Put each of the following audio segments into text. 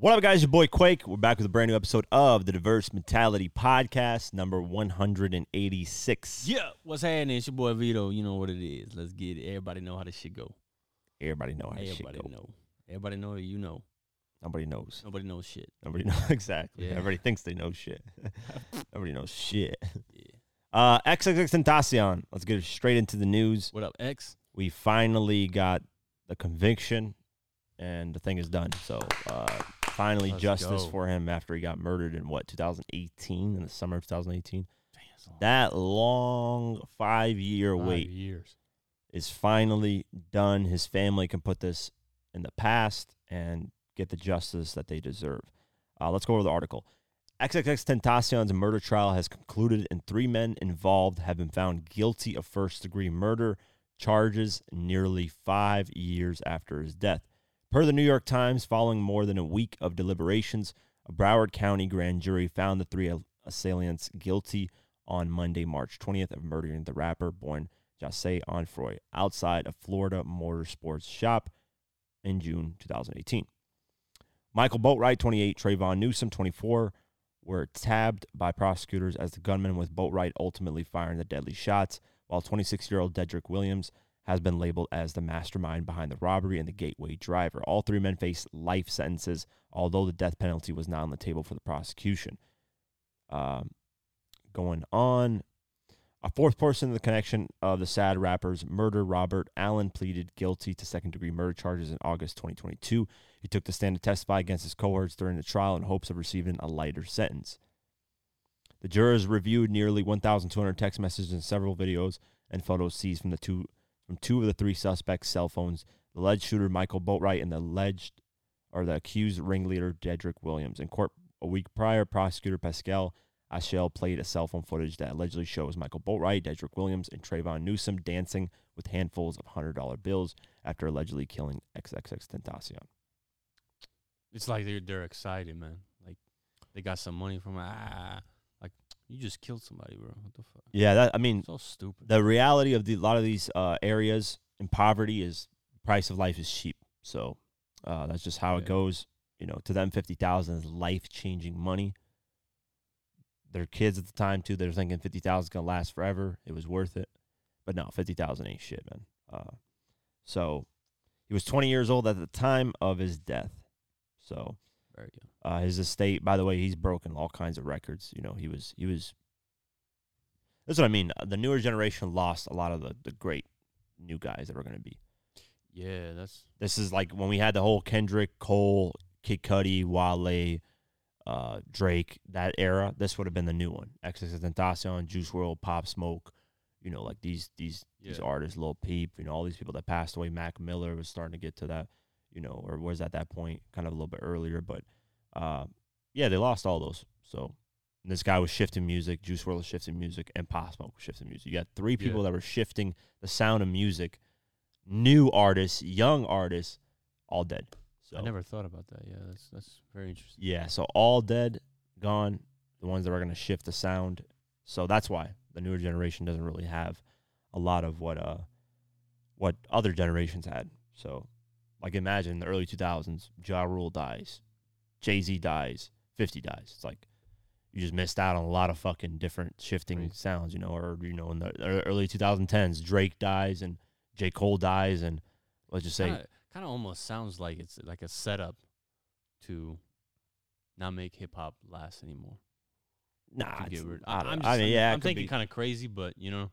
What up, guys? Your boy Quake. We're back with a brand new episode of the Diverse Mentality Podcast, number 186. Yeah, what's happening? It's your boy Veto. You know what it is. Let's get it. Everybody know how this shit go. Everybody know how this shit goes. Everybody go. know. Everybody know that you know. Nobody knows. Nobody knows shit. Nobody knows exactly. Yeah. Everybody thinks they know shit. Nobody knows shit. Yeah. Uh, XXX Tentacion. Let's get straight into the news. What up, X? We finally got the conviction, and the thing is done. So, uh, finally, Let's justice go. for him after he got murdered in what 2018, in the summer of 2018. Damn, it's a long That long five-year five wait years. is finally done. His family can put this in the past and get the justice that they deserve. Uh, let's go over the article. XXX Tentacion's murder trial has concluded, and three men involved have been found guilty of first degree murder charges nearly five years after his death. Per the New York Times, following more than a week of deliberations, a Broward County grand jury found the three assailants guilty on Monday, March 20th, of murdering the rapper born Jose Onfroy outside a Florida motorsports shop in June 2018. Michael Boatwright, 28, Trayvon Newsome, 24, were tabbed by prosecutors as the gunman with Boatwright ultimately firing the deadly shots, while 26 year old Dedrick Williams has been labeled as the mastermind behind the robbery and the gateway driver. All three men face life sentences, although the death penalty was not on the table for the prosecution. Um, going on, a fourth person in the connection of the sad rapper's murder, Robert Allen, pleaded guilty to second degree murder charges in August 2022. He took the stand to testify against his cohorts during the trial in hopes of receiving a lighter sentence. The jurors reviewed nearly 1,200 text messages and several videos and photos seized from the two from two of the three suspects' cell phones. The alleged shooter Michael Boatwright and the alleged or the accused ringleader Dedrick Williams. In court a week prior, prosecutor Pascale Achille played a cell phone footage that allegedly shows Michael Boatwright, Dedrick Williams, and Trayvon Newsome dancing with handfuls of hundred dollar bills after allegedly killing XXX Tentacion. It's like they're they're excited, man. Like they got some money from ah, you just killed somebody, bro. What the fuck? Yeah, that I mean, So stupid. the reality of the, a lot of these uh, areas in poverty is price of life is cheap. So uh, that's just how it goes. You know, to them, fifty thousand is life changing money. They're kids at the time too. They're thinking fifty thousand is gonna last forever. It was worth it, but no, fifty thousand ain't shit, man. Uh, so he was twenty years old at the time of his death. So Uh, his estate, by the way, he's broken all kinds of records. You know, he was he was. That's what I mean. The newer generation lost a lot of the, the great new guys that were going to be. Yeah, that's This is like when we had the whole Kendrick, Cole, Kid Cudi, Wale, uh, Drake, that era. This would have been the new one. XXX Tentacion, Juice WRLD, Pop Smoke. You know, like these these these artists, Lil Peep. You know, all these people that passed away. Mac Miller was starting to get to that. You know, or was at that point kind of a little bit earlier, but uh, yeah, they lost all those. So this guy was shifting music. Juice WRLD was shifting music, and Pop Smoke was shifting music. You got three people Yeah. that were shifting the sound of music. New artists, young artists, all dead. So I never thought about that. Yeah, that's that's very interesting. yeah, so all dead, gone. The ones that are going to shift the sound. So that's why the newer generation doesn't really have a lot of what uh what other generations had. So like imagine in the early 2000s, Ja Rule dies, Jay Z dies, 50 dies. It's like you just missed out on a lot of fucking different shifting Crazy. sounds, you know, or you know in the early 2010s, Drake dies and J Cole dies, and let's just say Kind of almost sounds like it's like a setup to not make hip hop last anymore. nah. to it's- get rid. I, I'm, I mean, yeah, I'm thinking kind of crazy, but you know,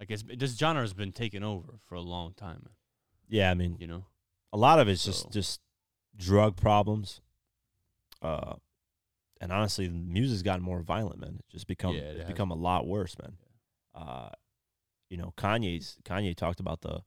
like it's this genre has been taken over for a long time. Man, yeah. I mean, you know, a lot of it's So- just just drug problems. Uh, and honestly, the music's gotten more violent, man. It's just become Yeah, it it's has. become a lot worse, man. Uh, you know, Kanye's Kanye talked about the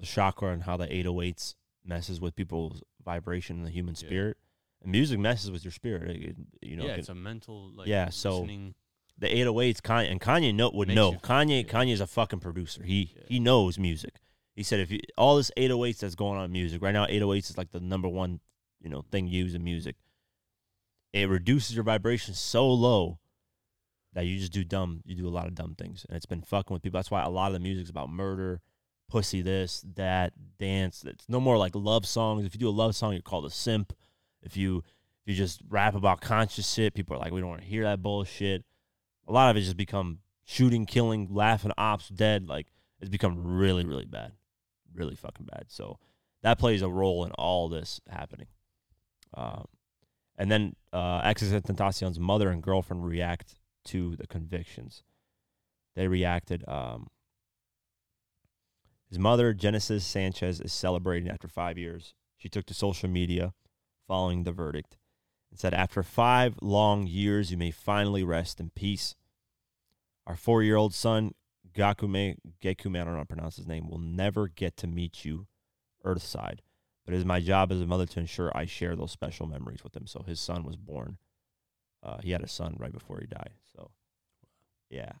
the chakra and how the 808s messes with people's vibration and the human Yeah. spirit. And music messes with your spirit. It- it- you know, yeah, it it's a mental like Yeah, so- listening- the 808s Kanye and Kanye know, would Makes know. Kanye yeah. Kanye's a fucking producer. He Yeah. he knows music. He said if you all this 808s that's going on in music right now 808s is like the number one, you know, thing used in music. It reduces your vibration so low that you just do dumb you do a lot of dumb things and it's been fucking with people. That's why a lot of the music's about murder, pussy this, that, dance. It's no more like love songs. If you do a love song, you're called a simp. If you If you just rap about conscious shit, people are like, we don't want to hear that bullshit. A lot of it just become shooting, killing, laughing, ops dead. Like it's become really, really bad, really fucking bad. So that plays a role in all this happening. Um, and then uh, Tentacion's mother and girlfriend react to the convictions. They reacted. Um, his mother, Genesis Sanchez, is celebrating after five years. She took to social media following the verdict and said, After five long years, you may finally rest in peace. Our four year old son, Gakume, Gekume, I don't know how to pronounce his name, will never get to meet you earthside. But it is my job as a mother to ensure I share those special memories with him. So his son was born. Uh, he had a son right before he died. So, yeah.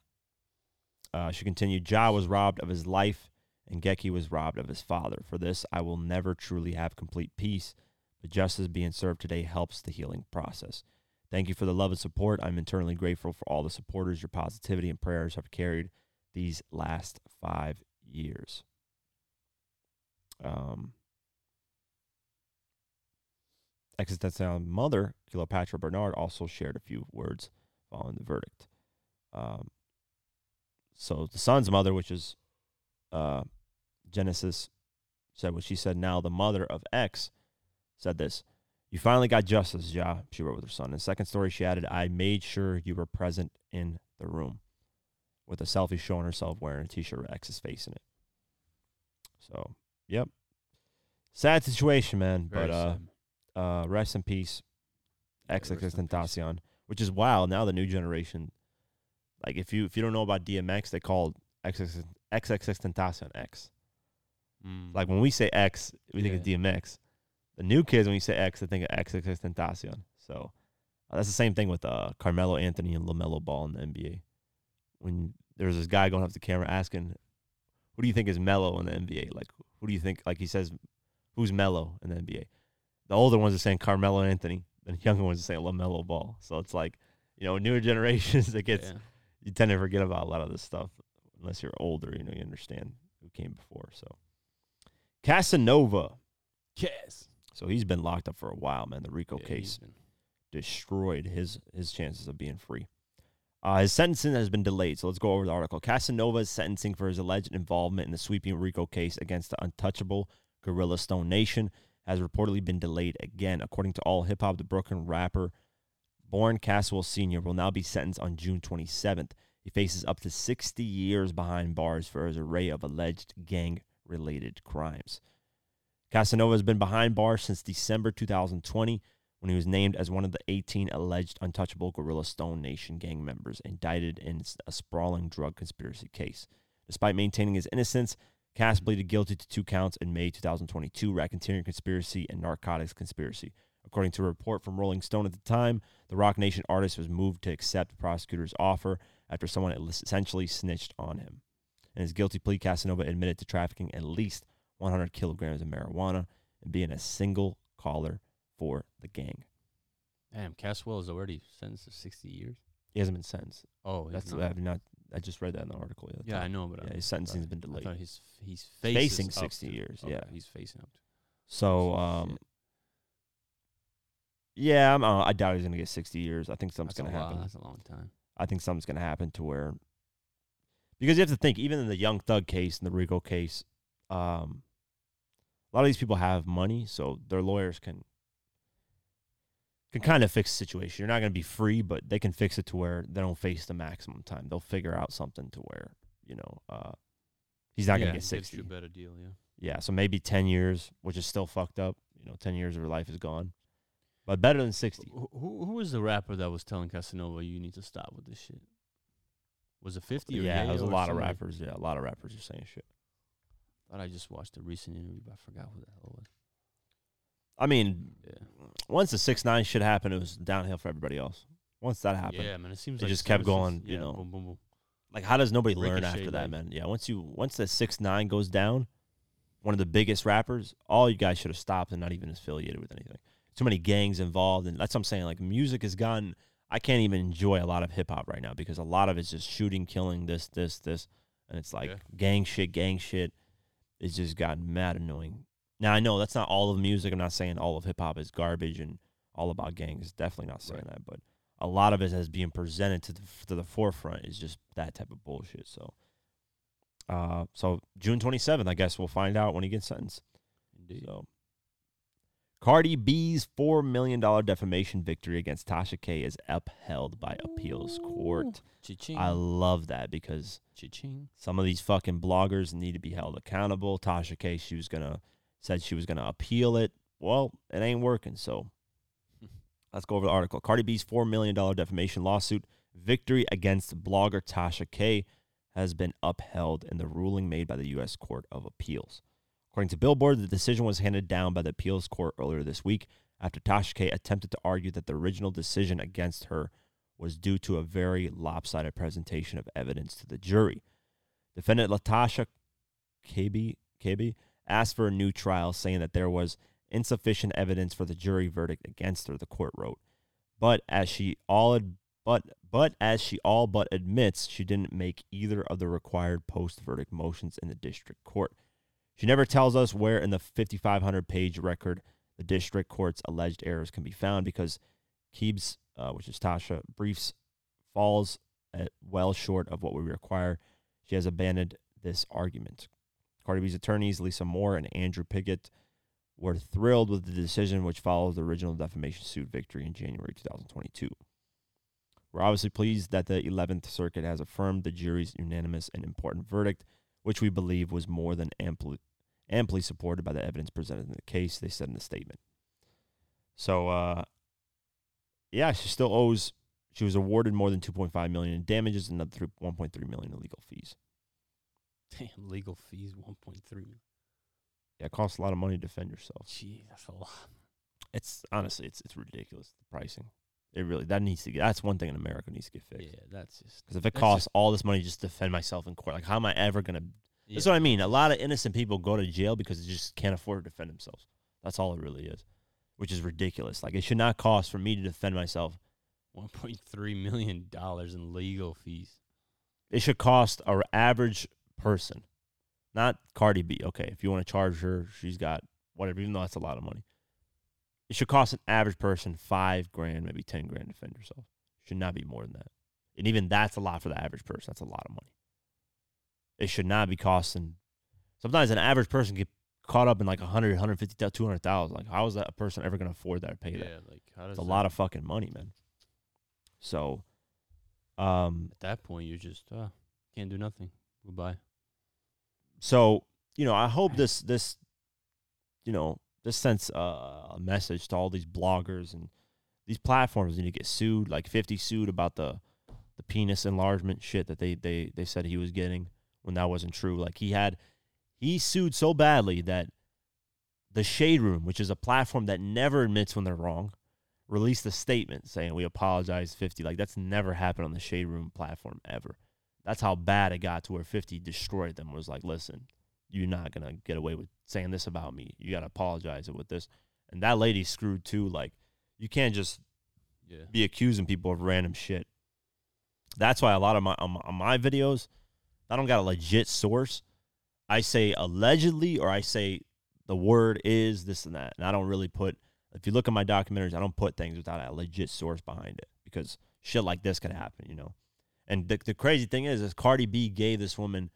Uh, she continued, Ja was robbed of his life, and Geki was robbed of his father. For this, I will never truly have complete peace, but justice being served today helps the healing process. Thank you for the love and support. I'm eternally grateful for all the supporters. Your positivity and prayers have carried these last five years. Um, Existential mother, Cleopatra Bernard, also shared a few words following the verdict. Um, so the son's mother, which is uh, Genesis, said what she said. Now the mother of X said this. You finally got justice, Ja, she wrote with her son. In the second story, she added, I made sure you were present in the room with a selfie showing herself wearing a t shirt with X's face in it. So, yep. Sad situation, man. Very but uh, uh, rest in peace, X rest in which is wild. Now the new generation, like if you if you don't know about DMX, they call XX XXX Tentacion X. Mm. Like when we say X, we think of DMX. The new kids, when you say X, they think of XXX Tentacion. So uh, that's the same thing with uh, Carmelo Anthony and Lamelo Ball in the NBA. When there's this guy going up to the camera asking, "Who do you think is Mello in the NBA?" Like, who do you think? Like he says, "Who's Mello in the NBA?" The older ones are saying Carmelo Anthony, and the younger ones are saying Lamelo Ball. So it's like, you know, newer generations, it gets yeah. you tend to forget about a lot of this stuff unless you're older. You know, you understand who came before. So Casanova. Yes. So he's been locked up for a while, man. The RICO Yeah, case destroyed his his chances of being free. Uh, his sentencing has been delayed, so let's go over the article. Casanova's sentencing for his alleged involvement in the sweeping RICO case against the untouchable Gorilla Stone Nation has reportedly been delayed again. According to All Hip Hop, the Brooklyn rapper Born Caswell Sr. will now be sentenced on June 27th. He faces up to 60 years behind bars for his array of alleged gang related crimes. Casanova has been behind bars since December 2020 when he was named as one of the 18 alleged untouchable Gorilla Stone Nation gang members indicted in a sprawling drug conspiracy case. Despite maintaining his innocence, Cass pleaded guilty to two counts in May 2022 racketeering conspiracy and narcotics conspiracy. According to a report from Rolling Stone at the time, the Roc Nation artist was moved to accept the prosecutor's offer after someone essentially snitched on him. In his guilty plea, Casanova admitted to trafficking at least 100 kilograms of marijuana and being a single caller for the gang. Damn, Caswell is already sentenced to 60 years. He hasn't been sentenced. Oh, That's not. I have not. I just read that in the article. the yeah, I know, but Yeah, I- his sentencing has been delayed. he's he's Facing faces 60 to- years, okay, yeah. he's facing up. To. So, um, yeah, I'm, uh, I doubt he's gonna get 60 years. I think something's That's gonna happen. That's a long time. I think something's gonna happen to where because you have to think even in the Young Thug case and the Rico case, um, a lot of these people have money, so their lawyers can can kind of fix the situation. You're not gonna be free, but they can fix it to where they don't face the maximum time. They'll figure out something to where you know uh, he's not yeah, gonna get gives 60. you a better deal, yeah. Yeah, so maybe 10 years, which is still fucked up. You know, 10 years of your life is gone, but better than 60. Who, who was the rapper that was telling Casanova you need to stop with this shit? Was it 50 or Yeah, there's a Yayo or lot of rappers. Yeah, a lot of rappers are saying shit. Thought I just watched a recent interview, but I forgot who the hell it was. I mean, Yeah. once the six nine shit happened, it was downhill for everybody else. Once that happened, Yeah, man. It seems It like just kept going, you know. Boom, boom, boom. like how does nobody learn after that, like- man? Yeah, once you once the six nine goes down, one of the biggest rappers, all you guys should have stopped and not even affiliated with anything. Too many gangs involved, and that's what I'm saying. Like music has gotten, I can't even enjoy a lot of hip hop right now because a lot of it's just shooting, killing, this, this, this, and it's like Yeah. gang shit, gang shit. It's just gotten mad annoying. Now I know that's not all of music. I'm not saying all of hip hop is garbage and all about gangs. Definitely not saying Right. that, but a lot of it as being presented to the to the forefront is just that type of bullshit. So, uh, so June twenty seventh, I guess we'll find out when he gets sentenced. Indeed. So, Cardi B's four million dollar defamation victory against Tasha K is upheld by appeals court. Cha-ching. I love that because Cha-ching. some of these fucking bloggers need to be held accountable. Tasha K, she was gonna said she was gonna appeal it. Well, it ain't working. So let's go over the article. Cardi B's four million dollar defamation lawsuit victory against blogger Tasha K has been upheld in the ruling made by the U.S. Court of Appeals. According to Billboard, the decision was handed down by the appeals court earlier this week after Tasha K attempted to argue that the original decision against her was due to a very lopsided presentation of evidence to the jury. Defendant Latasha Kebe, Kebe asked for a new trial, saying that there was insufficient evidence for the jury verdict against her, the court wrote. But as she all but but as she all but admits, she didn't make either of the required post verdict motions in the district court. She never tells us where in the 5,500 page record the district court's alleged errors can be found because Keebs, uh, which is Tasha, briefs falls at well short of what we require. She has abandoned this argument. Cardi B's attorneys, Lisa Moore and Andrew Pickett, were thrilled with the decision, which follows the original defamation suit victory in January 2022. We're obviously pleased that the 11th Circuit has affirmed the jury's unanimous and important verdict, which we believe was more than amply, amply supported by the evidence presented in the case, they said in the statement. So, uh, yeah, she still owes. She was awarded more than 2.5 million in damages and another 1.3 million in legal fees. Damn, legal fees 1.3 million. Yeah, it costs a lot of money to defend yourself. Gee, that's a lot. It's honestly, it's it's ridiculous the pricing. It really that needs to get. That's one thing in America needs to get fixed. Yeah, that's just. Because if it costs all this money just to defend myself in court, like how am I ever gonna? Yeah. That's what I mean. A lot of innocent people go to jail because they just can't afford to defend themselves. That's all it really is, which is ridiculous. Like it should not cost for me to defend myself. 1.3 million dollars in legal fees. It should cost our average person, not Cardi B. Okay, if you want to charge her, she's got whatever. Even though that's a lot of money, it should cost an average person five grand, maybe ten grand to defend yourself. Should not be more than that. And even that's a lot for the average person. That's a lot of money. It should not be costing. Sometimes an average person get caught up in like 100, 150, 200,000. Like, how is that person ever going to afford that or pay that? Yeah, like how does It's a that- lot of fucking money, man. So, um, At that point, you just uh, can't do nothing. Goodbye. so you know, I hope this this, you know, this sends a message to all these bloggers and these platforms need to get sued. Like Fifty sued about the the penis enlargement shit that they they they said he was getting when that wasn't true. Like he had he sued so badly that the Shade Room, which is a platform that never admits when they're wrong, released a statement saying we apologize 50. Like that's never happened on the Shade Room platform ever. That's how bad it got to where 50 destroyed them. Was like, listen, you're not gonna get away with saying this about me. You gotta apologize with this. And that lady screwed too. Like you can't just Yeah. be accusing people of random shit. That's why a lot of my on, my on my videos, I don't got a legit source. I say allegedly or I say the word is this and that, and I don't really put. If you look at my documentaries, I don't put things without a legit source behind it because shit like this could happen, you know. And the the crazy thing is, is Cardi B gave this woman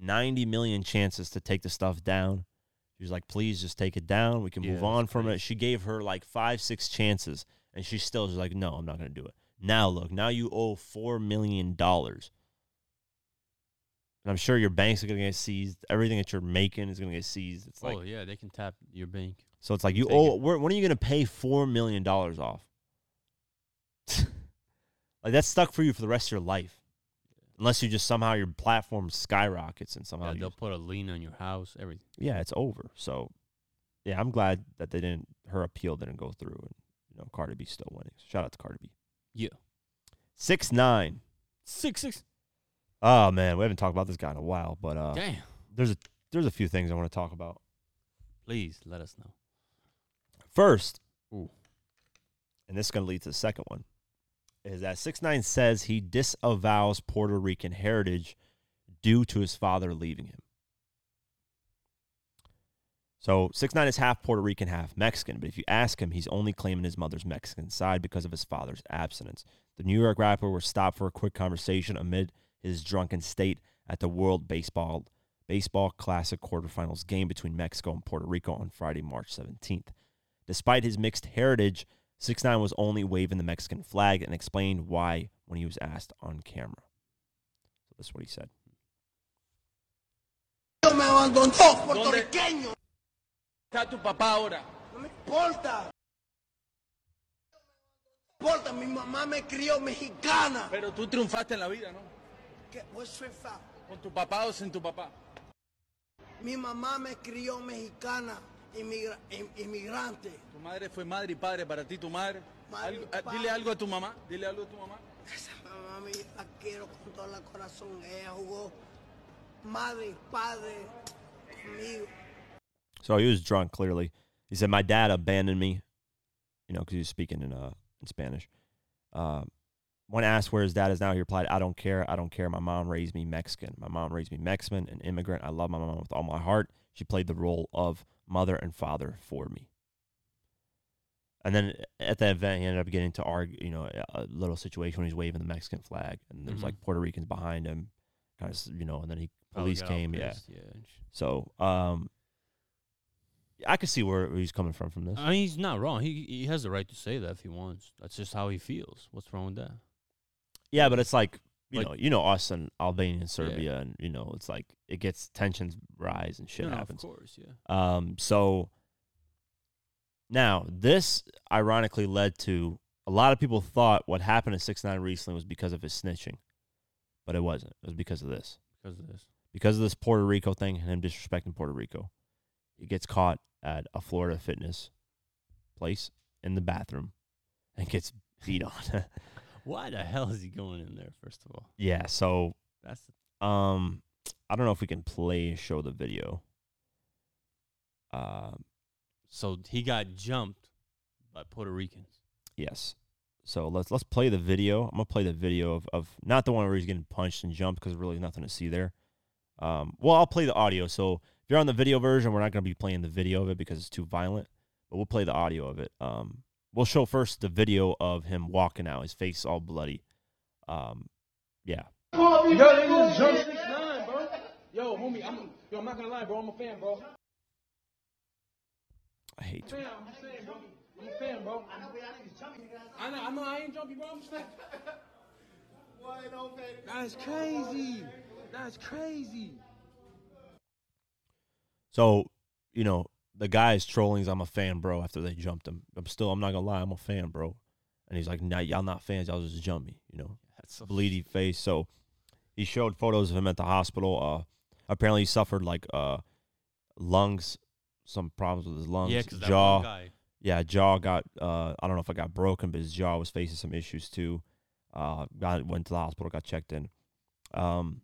ninety million chances to take the stuff down. She was like, "Please just take it down. We can Yeah, move on from it." She gave her like five, six chances, and she still was like, "No, I'm not going to do it." Now look, now you owe four million dollars, and I'm sure your banks are going to get seized. Everything that you're making is going to get seized. It's oh, like oh yeah, they can tap your bank. so. It's like you take owe. it. Where, when are you going to pay four million dollars off? like that's stuck for you for the rest of your life, unless you just somehow your platform skyrockets and somehow Yeah, you they'll put a lien on your house. Everything. yeah, it's over. So, yeah, I'm glad that they didn't. Her appeal didn't go through, and you know, Cardi B still winning. Shout out to Cardi B. Yeah. Six nine. Six six. Oh man, we haven't talked about this guy in a while, but uh, Damn. there's a there's a few things I want to talk about. Please let us know. First, Ooh. and this is going to lead to the second one, is that six nine says he disavows Puerto Rican heritage due to his father leaving him. So six nine is half Puerto Rican, half Mexican. But if you ask him, he's only claiming his mother's Mexican side because of his father's abstinence. The New York rapper was stopped for a quick conversation amid his drunken state at the World Baseball Baseball Classic quarterfinals game between Mexico and Puerto Rico on Friday, March 17th. Despite his mixed heritage, 6 9 was only waving the Mexican flag and explained why when he was asked on camera. So this is what he said. me abandonó, puertorriqueño. está tu papá ahora? No me importa. No me importa, mi mamá me crió mexicana. Pero tú triunfaste en la vida, ¿no? ¿Qué? What's your? Con tu papá o sin tu papá. Mi mamá me crió mexicana, inmigra- in- inmigrante. Tu madre fue madre y padre para ti, tu madre. Madre y Algo- ah, dile algo a tu mamá, dile algo a tu mamá. Esa mamá me la quiero con todo el corazón. Ella jugó madre y padre conmigo. So he was drunk, clearly. He said, My dad abandoned me, you know, because he was speaking in, uh, in Spanish. Uh, when asked where his dad is now, he replied, I don't care. I don't care. My mom raised me Mexican. My mom raised me Mexican, an immigrant. I love my mom with all my heart. She played the role of mother and father for me. And then at that event, he ended up getting to argue, you know, a little situation when he's waving the Mexican flag, and there's Mhm. like Puerto Ricans behind him, kind of, you know, and then he police got all came, yeah. yeah. So, um, I could see where he's coming from from this. I mean, he's not wrong. He he has the right to say that if he wants. That's just how he feels. What's wrong with that? Yeah, but it's like you Like- know, you know us and Albania and Serbia, and you know, it's like it gets tensions rise and shit no, happens. Of course, yeah. Um, so now this ironically led to a lot of people thought what happened to Six Nine recently was because of his snitching, but it wasn't. It was because of this, Because of this. because of this Puerto Rico thing and him disrespecting Puerto Rico. He gets caught at a Florida fitness place in the bathroom and gets beat on. Why the hell is he going in there? First of all, yeah, so that's Um, I don't know if we can play show the video. Um, so he got jumped by Puerto Ricans. yes. So let's let's play the video. I'm gonna play the video of, of not the one where he's getting punched and jumped because really nothing to see there. Um, well, I'll play the audio. So if you're on the video version, we're not gonna be playing the video of it because it's too violent. But we'll play the audio of it. Um, we'll show first the video of him walking out, his face all bloody. Um, yeah. Yo, they just jumped six nine, bro. Yo, homie, I'm yo, I'm not gonna lie, bro. I'm a fan, bro. I hate. Fan, I'm just saying, bro. I'm a fan, bro. I know, I know, I ain't jumpy, bro. I'm just saying. That's crazy. That's crazy. So, you know, the guy's trolling. I'm a fan, bro. After they jumped him, I'm still. I'm not gonna lie. I'm a fan, bro. And he's like, Nah, y'all not fans. Y'all just jump me. You know, That's so bleedy face. So he showed photos of him at the hospital. Uh, apparently he suffered like uh lungs, some problems with his lungs, Yeah, jaw. Yeah, jaw got. Uh, I don't know if it got broken, but his jaw was facing some issues too. Uh, got went to the hospital, got checked in. Um,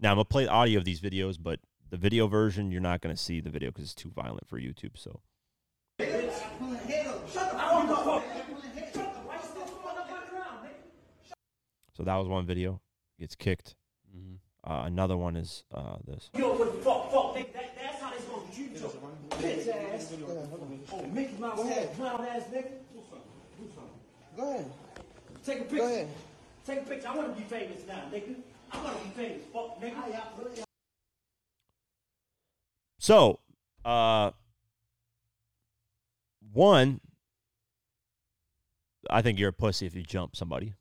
now I'm gonna play the audio of these videos, but the video version you're not gonna see the video because it's too violent for YouTube. So So that was one video. Gets kicked. Mhm. Uh, another one is uh, this. Yo, what the fuck, fuck, nigga, that, that's how this gonna treat you. Bitch ass. Oh, Mickey Mouse ass, clown ass nigga. Go ahead. Take a picture. Go ahead. Take a picture. I wanna be famous now, nigga. I wanna be famous, fuck, nigga. So, uh, one, I think you're a pussy if you jump somebody.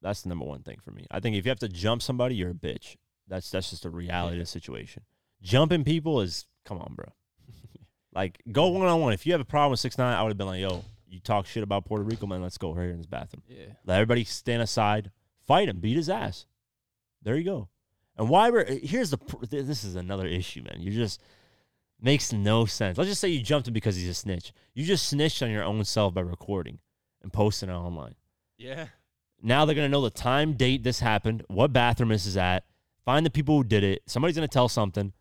That's the number one thing for me. I think if you have to jump somebody, you're a bitch. That's that's just the reality of the situation. Jumping people is come on, bro. like go one on one. If you have a problem with six nine, I would have been like, yo, you talk shit about Puerto Rico, man. Let's go right here in this bathroom. Yeah. Let everybody stand aside, fight him, beat his ass. There you go. And why we're here's the this is another issue, man. You just makes no sense. Let's just say you jumped him because he's a snitch. You just snitched on your own self by recording and posting it online. Yeah. Now they're gonna know the time, date this happened, what bathroom this is at, find the people who did it. Somebody's gonna tell something.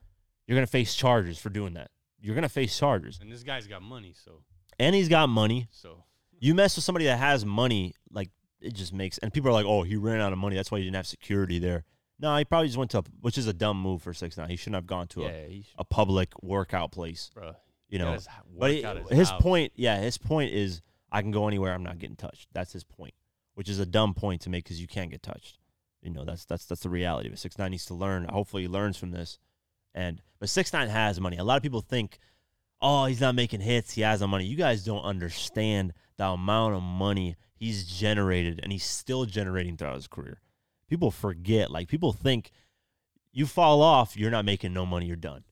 You're gonna face charges for doing that. You're gonna face charges. And this guy's got money, so And he's got money. so You mess with somebody that has money, like it just makes and people are like, Oh, he ran out of money. That's why he didn't have security there. No, he probably just went to, a, which is a dumb move for six nine. He shouldn't have gone to yeah, a, he should, a public workout place. bro. You know, his but he- workout his point, yeah, his point is I can go anywhere. I'm not getting touched. That's his point, which is a dumb point to make because you can't get touched. You know, that's that's that's the reality of it. Six nine needs to learn. Hopefully, he learns from this. And but six nine has money. A lot of people think, oh, he's not making hits. He has the money. You guys don't understand the amount of money he's generated, and he's still generating throughout his career. People forget. Like people think you fall off, you're not making no money. You're done.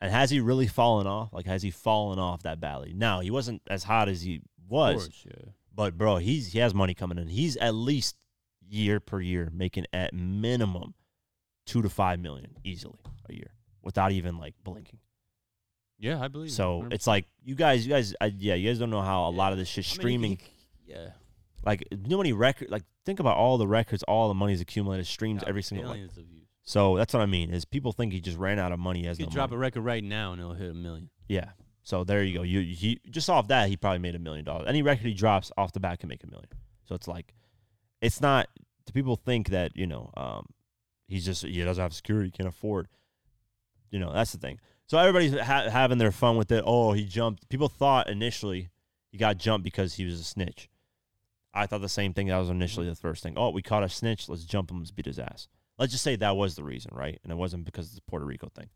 And has he really fallen off? Like, has he fallen off that badly? No, he wasn't as hot as he Of was. course, yeah. But bro, he's he has money coming in. He's at least year per year making at minimum two to five million easily a year without even like blinking. Yeah, I believe. So 100%. it's like you guys, you guys, I, yeah, you guys don't know how a lot of this shit I mean, streaming. he- yeah, like, you know many record? Like, think about all the records, all the money's accumulated, streams every single. Like, billions of views. so that's what I mean. Is people think he just ran out of money. Has You no drop money. a record right now and it'll hit a million. Yeah. So there you go. You he just off that he probably made a million dollars. Any record he drops off the bat can make a million. So it's like, it's not. Do people think that you know, um, he's just he doesn't have security, can't afford. You know that's the thing. So everybody's ha- having their fun with it. Oh, he jumped. People thought initially he got jumped because he was a snitch. I thought the same thing. That was initially the first thing. Oh, we caught a snitch. Let's jump him. Let's beat his ass. Let's just say that was the reason, right? And it wasn't because of the Puerto Rico thing.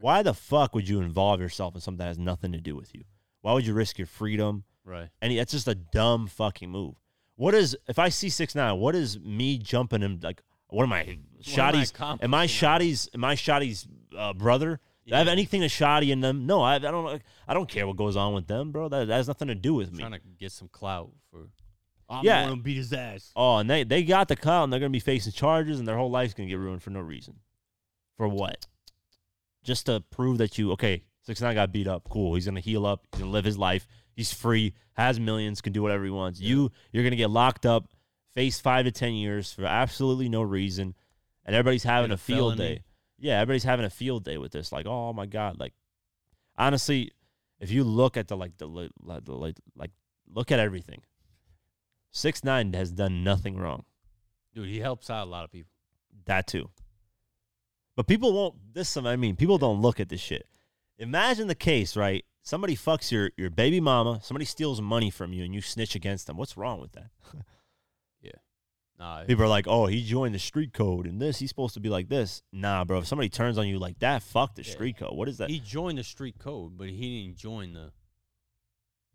Why the fuck would you involve yourself in something that has nothing to do with you? Why would you risk your freedom? Right. And that's just a dumb fucking move. What is if I see six nine? What is me jumping him like? What am I? am I Shotti's? Am I accomplishing? Shotti's? Am I Shotti's uh, brother? Do I have anything to Shotti in them? No, I, I don't. I don't care what goes on with them, bro. That, that has nothing to do with me. Trying to get some clout for. I'm Yeah. gonna beat his ass. Oh, and they they got the clout, and they're gonna be facing charges, and their whole life's gonna get ruined for no reason. For what? Just to prove that you okay. Six nine got beat up. Cool. He's gonna heal up. He's gonna live his life. He's free. Has millions. Can do whatever he wants. You you're gonna get locked up, face five to ten years for absolutely no reason, and everybody's having And a a field day. Yeah, everybody's having a field day with this. Like, oh my god. Like, honestly, if you look at the like the li- like the like, like look at everything. Six nine has done nothing wrong. Dude, he helps out a lot of people. That too. But people won't. This is- I mean, people don't look at this shit. Imagine the case, right? Somebody fucks your your baby mama. Somebody steals money from you, and you snitch against them. What's wrong with that? Yeah. Nah, People are like, "Oh, he joined the street code, and this he's supposed to be like this." Nah, bro. If somebody turns on you like that, fuck the Yeah. street code. What is that? he joined the street code, but he didn't join the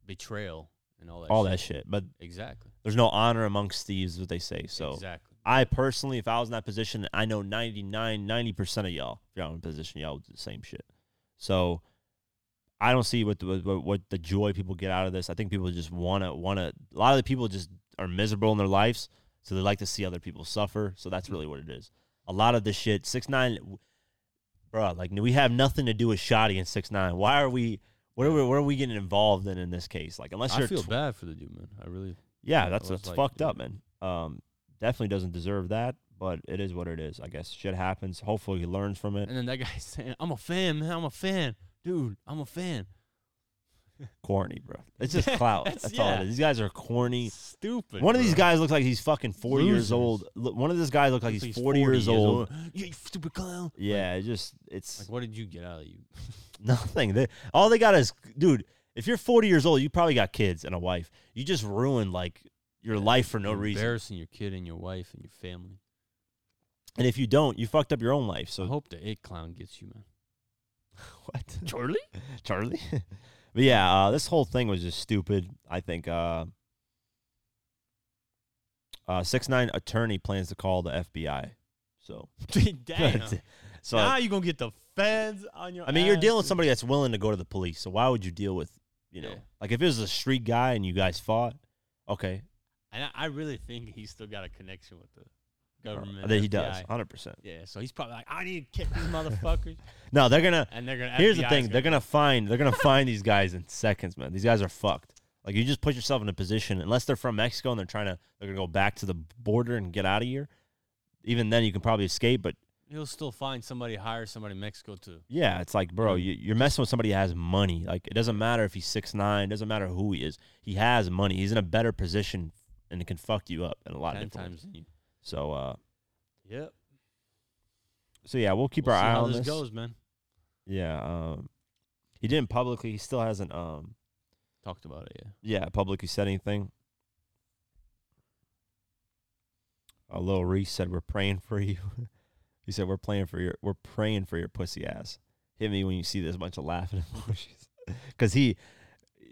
betrayal and all that. All shit. that shit. But Exactly. There's no honor amongst thieves, is what they say. So exactly. I personally, if I was in that position, I know 99, 90% of y'all, if y'all in a position, y'all would do the same shit. So I don't see what the, what, what the joy people get out of this. I think people just want to, want to, a lot of the people just are miserable in their lives. So they like to see other people suffer. So that's really what it is. A lot of this shit, 6 9 bro, like we have nothing to do with Shotti and 6 9 Why are we, what are we, what are we getting involved in in this case? Like, unless you're I feel tw- bad for the dude, man. I really. Yeah, that's that's like, fucked yeah. up, man. Um, definitely doesn't deserve that, but it is what it is. I guess shit happens. Hopefully, he learns from it. And then that guy saying, "I'm a fan, man. I'm a fan, dude. I'm a fan." Corny, bro. It's just clout. That's- that's all it is. These guys are corny. Stupid. One of these guys looks like he's fucking forty years old. Look, One of these guys looks like Looks he's, 40, years, old. You stupid clown. Yeah, it just it's Like, what did you get out of you? nothing. They, all they got is, dude. If you're 40 years old, you probably got kids and a wife. You just ruined like your life for no You're reason. Embarrassing your kid and your wife and your family. And if you don't, you fucked up your own life. So I So hope the it clown gets you, man. what? Charlie? Charlie. but yeah, uh, this whole thing was just stupid. I think uh, uh, six nine attorney plans to call the FBI. So, Damn. so now you're gonna get the feds on your. I mean, you're dealing with somebody that's willing to go to the police. So why would you deal with, you know, Yeah. like if it was a street guy and you guys fought, okay, And I, I really think he's still got a connection with the government. Uh, that he does, hundred percent. Yeah, so he's probably like, I need to kick these motherfuckers, No, they're gonna. and they're gonna. Here's the thing: they're gonna find they're gonna find these guys in seconds, man. These guys are fucked. Like you just put yourself in a position, unless they're from Mexico and they're trying to they're gonna go back to the border and get out of here. Even then, you can probably escape. But He'll still find somebody, hire somebody in Mexico too. yeah, it's like, bro, you, you're messing with somebody who has money. Like it doesn't matter if he's six nine, doesn't matter who he is. He has money. He's in a better position, and it can fuck you up in a lot of different ways. times than you. So, uh, Yep. So yeah, we'll keep We'll our see eye how on this this. goes, man. Yeah. Um, he didn't publicly. He still hasn't. Um, Talked about it, yeah. yeah, publicly said anything. A Lil Reese said, "We're praying for you." he said, "We're praying for your. We're praying for your pussy ass." Hit me when you see this bunch of laughing emojis, because he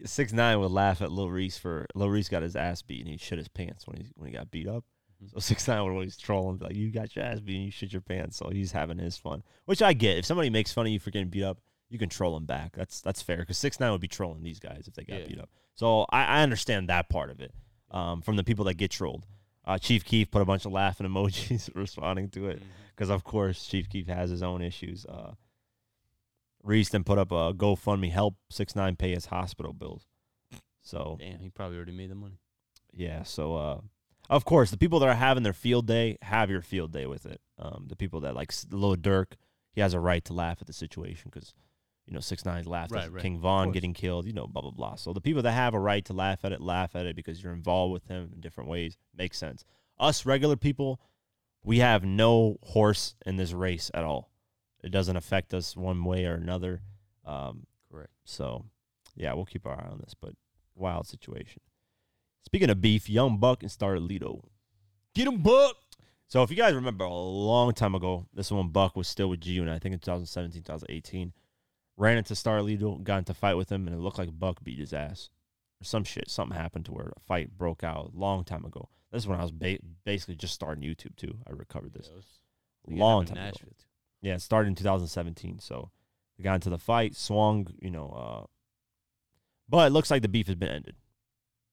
six nine would laugh at Lil Reese for Lil Reese got his ass beat and he shit his pants when he when he got beat up. Mhm. So six nine would always troll and be like, "You got your ass beat and you shit your pants." So he's having his fun, which I get. If somebody makes fun of you for getting beat up, you can troll them back. That's that's fair because six nine would be trolling these guys if they got Yeah. beat up. So I, I understand that part of it um, from the people that get trolled. Uh, Chief Keef put a bunch of laughing emojis responding to Mm-hmm. it because of course Chief Keef has his own issues. Uh, Reese then put up a GoFundMe help six nine pay his hospital bills. So Damn, he probably already made the money. yeah, so uh, of course the people that are having their field day have your field day with it. Um, the people that like Lil Durk, he has a right to laugh at the situation because you know six nines laughed Right, at right. King Von getting killed. You know, blah blah blah. So the people that have a right to laugh at it, laugh at it because you're involved with him in different ways. Makes sense. Us regular people, we have no horse in this race at all. It doesn't affect us one way or another. Um, Correct. so, yeah, we'll keep our eye on this, but wild situation. Speaking of beef, Young Buck and Starlito. Get him, Buck! So, if you guys remember a long time ago, this one Buck was still with G Unit, I think in 2017, 2018. Ran into Star Starlito, got into a fight with him, and it looked like Buck beat his ass. Or some shit, something happened to where a fight broke out a long time ago. This is when I was ba- basically just starting YouTube, too. I recovered this. Yeah, it was- A we got long time ago. Too. Yeah, it started in 2017. So they got into the fight, swung, you know. Uh, but it looks like the beef has been ended.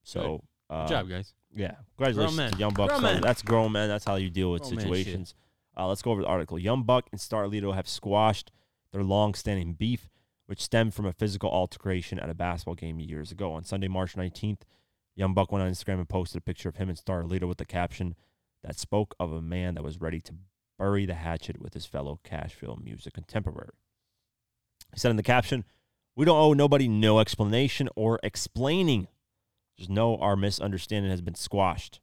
So, uh, Good job, guys. yeah, congratulations Young Buck. Grown men. That's grown man. That's how you deal with Grown situations. Uh, let's go over the article. Young Buck and Starlito have squashed their long-standing beef, which stemmed from a physical altercation at a basketball game years ago. On Sunday, March 19th, Young Buck went on Instagram and posted a picture of him and Starlito with the caption that spoke of a man that was ready to bury the hatchet with his fellow Cashville music contemporary. He said in the caption, We don't owe nobody no explanation or explaining. Just know our misunderstanding has been squashed.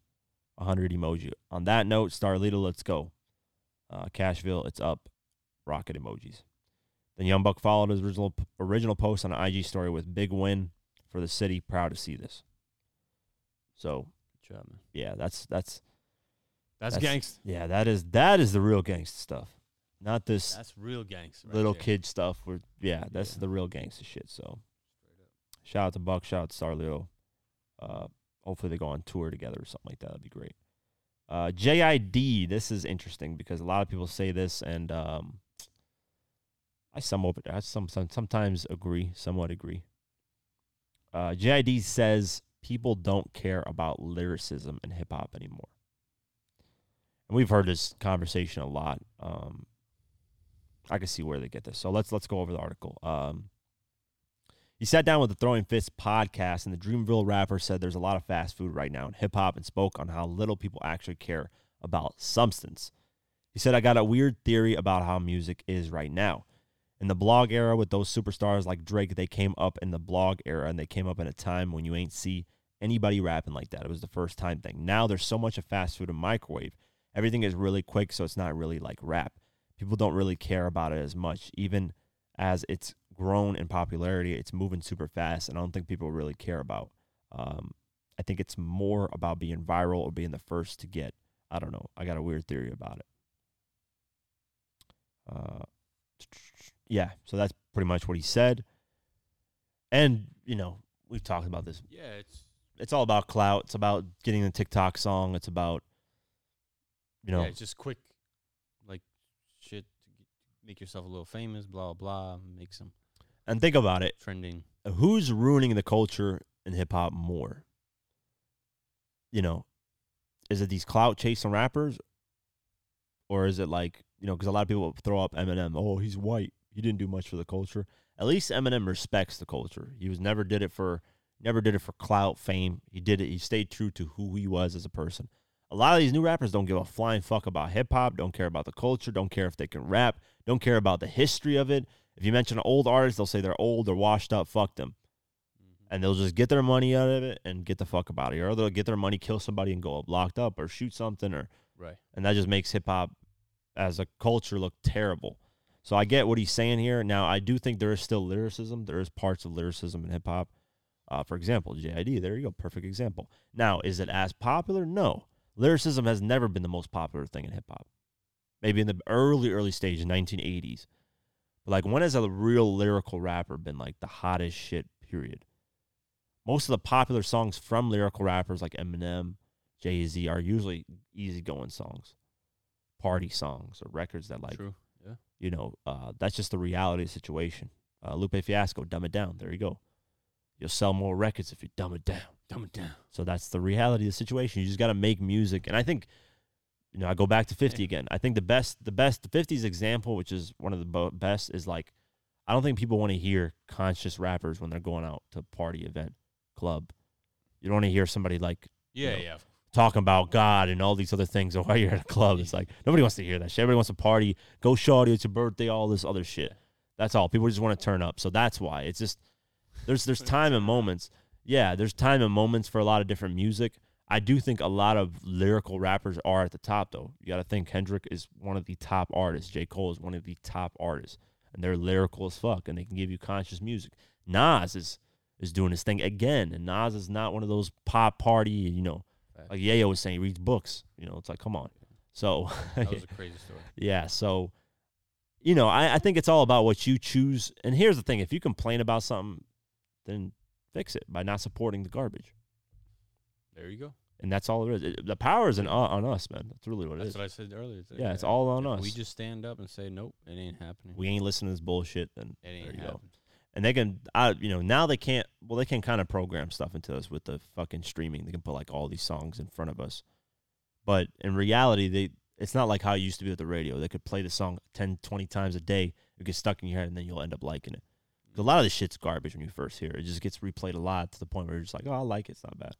100 emoji. On that note, Starlito, let's go. Uh, Cashville, it's up. Rocket emojis. Then Young Buck followed his original original post on an IG story with big win for the city. Proud to see this. So job, yeah, that's that's That's, That's- gangsta. yeah, that is that is the real gangsta stuff. Not this That's real gangsta. Right little there. kid stuff where yeah, that's Yeah. the real gangsta shit. So shout out to Buck, shout out to Starlito. Uh hopefully they go on tour together or something like that. That'd be great. Uh JID, this is interesting because a lot of people say this and um I somewhat I some, some sometimes agree, somewhat agree. Uh JID says people don't care about lyricism in hip hop anymore. And we've heard this conversation a lot. Um I can see where they get this. So let's let's go over the article. Um, he sat down with the Throwing Fists podcast, and the Dreamville rapper said there's a lot of fast food right now in hip hop, and spoke on how little people actually care about substance. He said, "I got a weird theory about how music is right now. In the blog era, with those superstars like Drake, they came up in the blog era, and they came up in a time when you ain't see anybody rapping like that. It was the first time thing. Now there's so much of fast food and microwave. Everything is really quick, so it's not really like rap." people don't really care about it as much. Even as it's grown in popularity, it's moving super fast, and I don't think people really care about. Um, I think it's more about being viral or being the first to get. I don't know. I got a weird theory about it. Uh, yeah, so that's pretty much what he said. And you know, we've talked about this. Yeah, it's It's all about clout. It's about getting the TikTok song. It's about you know yeah, it's just quick, like shit to make yourself a little famous. Blah blah. Make some and think about it. trending. who's ruining the culture in hip hop more? You know, is it these clout chasing rappers, or is it like you know? Because a lot of people throw up Eminem. Oh, he's white. He didn't do much for the culture. At least Eminem respects the culture. He was never did it for never did it for clout, fame. He did it. He stayed true to who he was as a person. A lot of these new rappers don't give a flying fuck about hip hop. Don't care about the culture. Don't care if they can rap. Don't care about the history of it. If you mention an old artist, they'll say they're old, they're washed up. Fuck them mm-hmm. and they'll just get their money out of it and get the fuck about it. Or they'll get their money, kill somebody, and go up locked up or shoot something, or Right. and that just makes hip hop as a culture look terrible. So I get what he's saying here. Now I do think there is still lyricism. There is parts of lyricism in hip hop. Uh, for example, JID. There you go, perfect example. Now, is it as popular? No. Lyricism has never been the most popular thing in hip hop. Maybe in the early, early stage, 1980s. But like, when has a real lyrical rapper been like the hottest shit? Period. Most of the popular songs from lyrical rappers like Eminem, Jay Z are usually easygoing songs, party songs, or records that like True. You know, uh, that's just the reality of the situation. Uh, Lupe Fiasco, dumb it down. There you go. You'll sell more records if you dumb it down. Dumb it down. So that's the reality of the situation. You just got to make music, and I think, you know, I go back to Fifty Yeah. again. I think the best, the best, the 50s example, which is one of the bo- best, is like, I don't think people want to hear conscious rappers when they're going out to party, event, club. You don't want to hear somebody like Yeah, know, yeah. Talking about God and all these other things while you're at a club. It's like nobody wants to hear that shit. Everybody wants to party, go shorty, it's your birthday, all this other shit. That's all. People just want to turn up. So that's why. It's just there's there's time and moments. Yeah, there's time and moments for a lot of different music. I do think a lot of lyrical rappers are at the top though. You got to think Kendrick is one of the top artists. J. Cole is one of the top artists. And they're lyrical as fuck and they can give you conscious music. Nas is is doing his thing again. And Nas is not one of those pop party, you know, Facts. like Yayo was saying, he reads books. You know, it's like, come on. So, That was a crazy story. yeah. So, you know, I, I think it's all about what you choose. And here's the thing if you complain about something, then fix it by not supporting the garbage. There you go. And that's all there is. It- the power is in, on, on us, man. That's really what it That's is. what I said earlier. It's- Yeah, it's uh, all on us. We just stand up and say, nope, it ain't happening. we ain't listening to this bullshit, then it ain't you go. And they can I you know now they can't well they can kind of program stuff into us with the fucking streaming. They can put like all these songs in front of us. But in reality they it's not like how it used to be with the radio. They could play the song 10 20 times a day. It gets stuck in your head and then you'll end up liking it. a lot of this shit's garbage when you first hear it. It just gets replayed a lot to the point where you're just like oh i like it. It's not bad.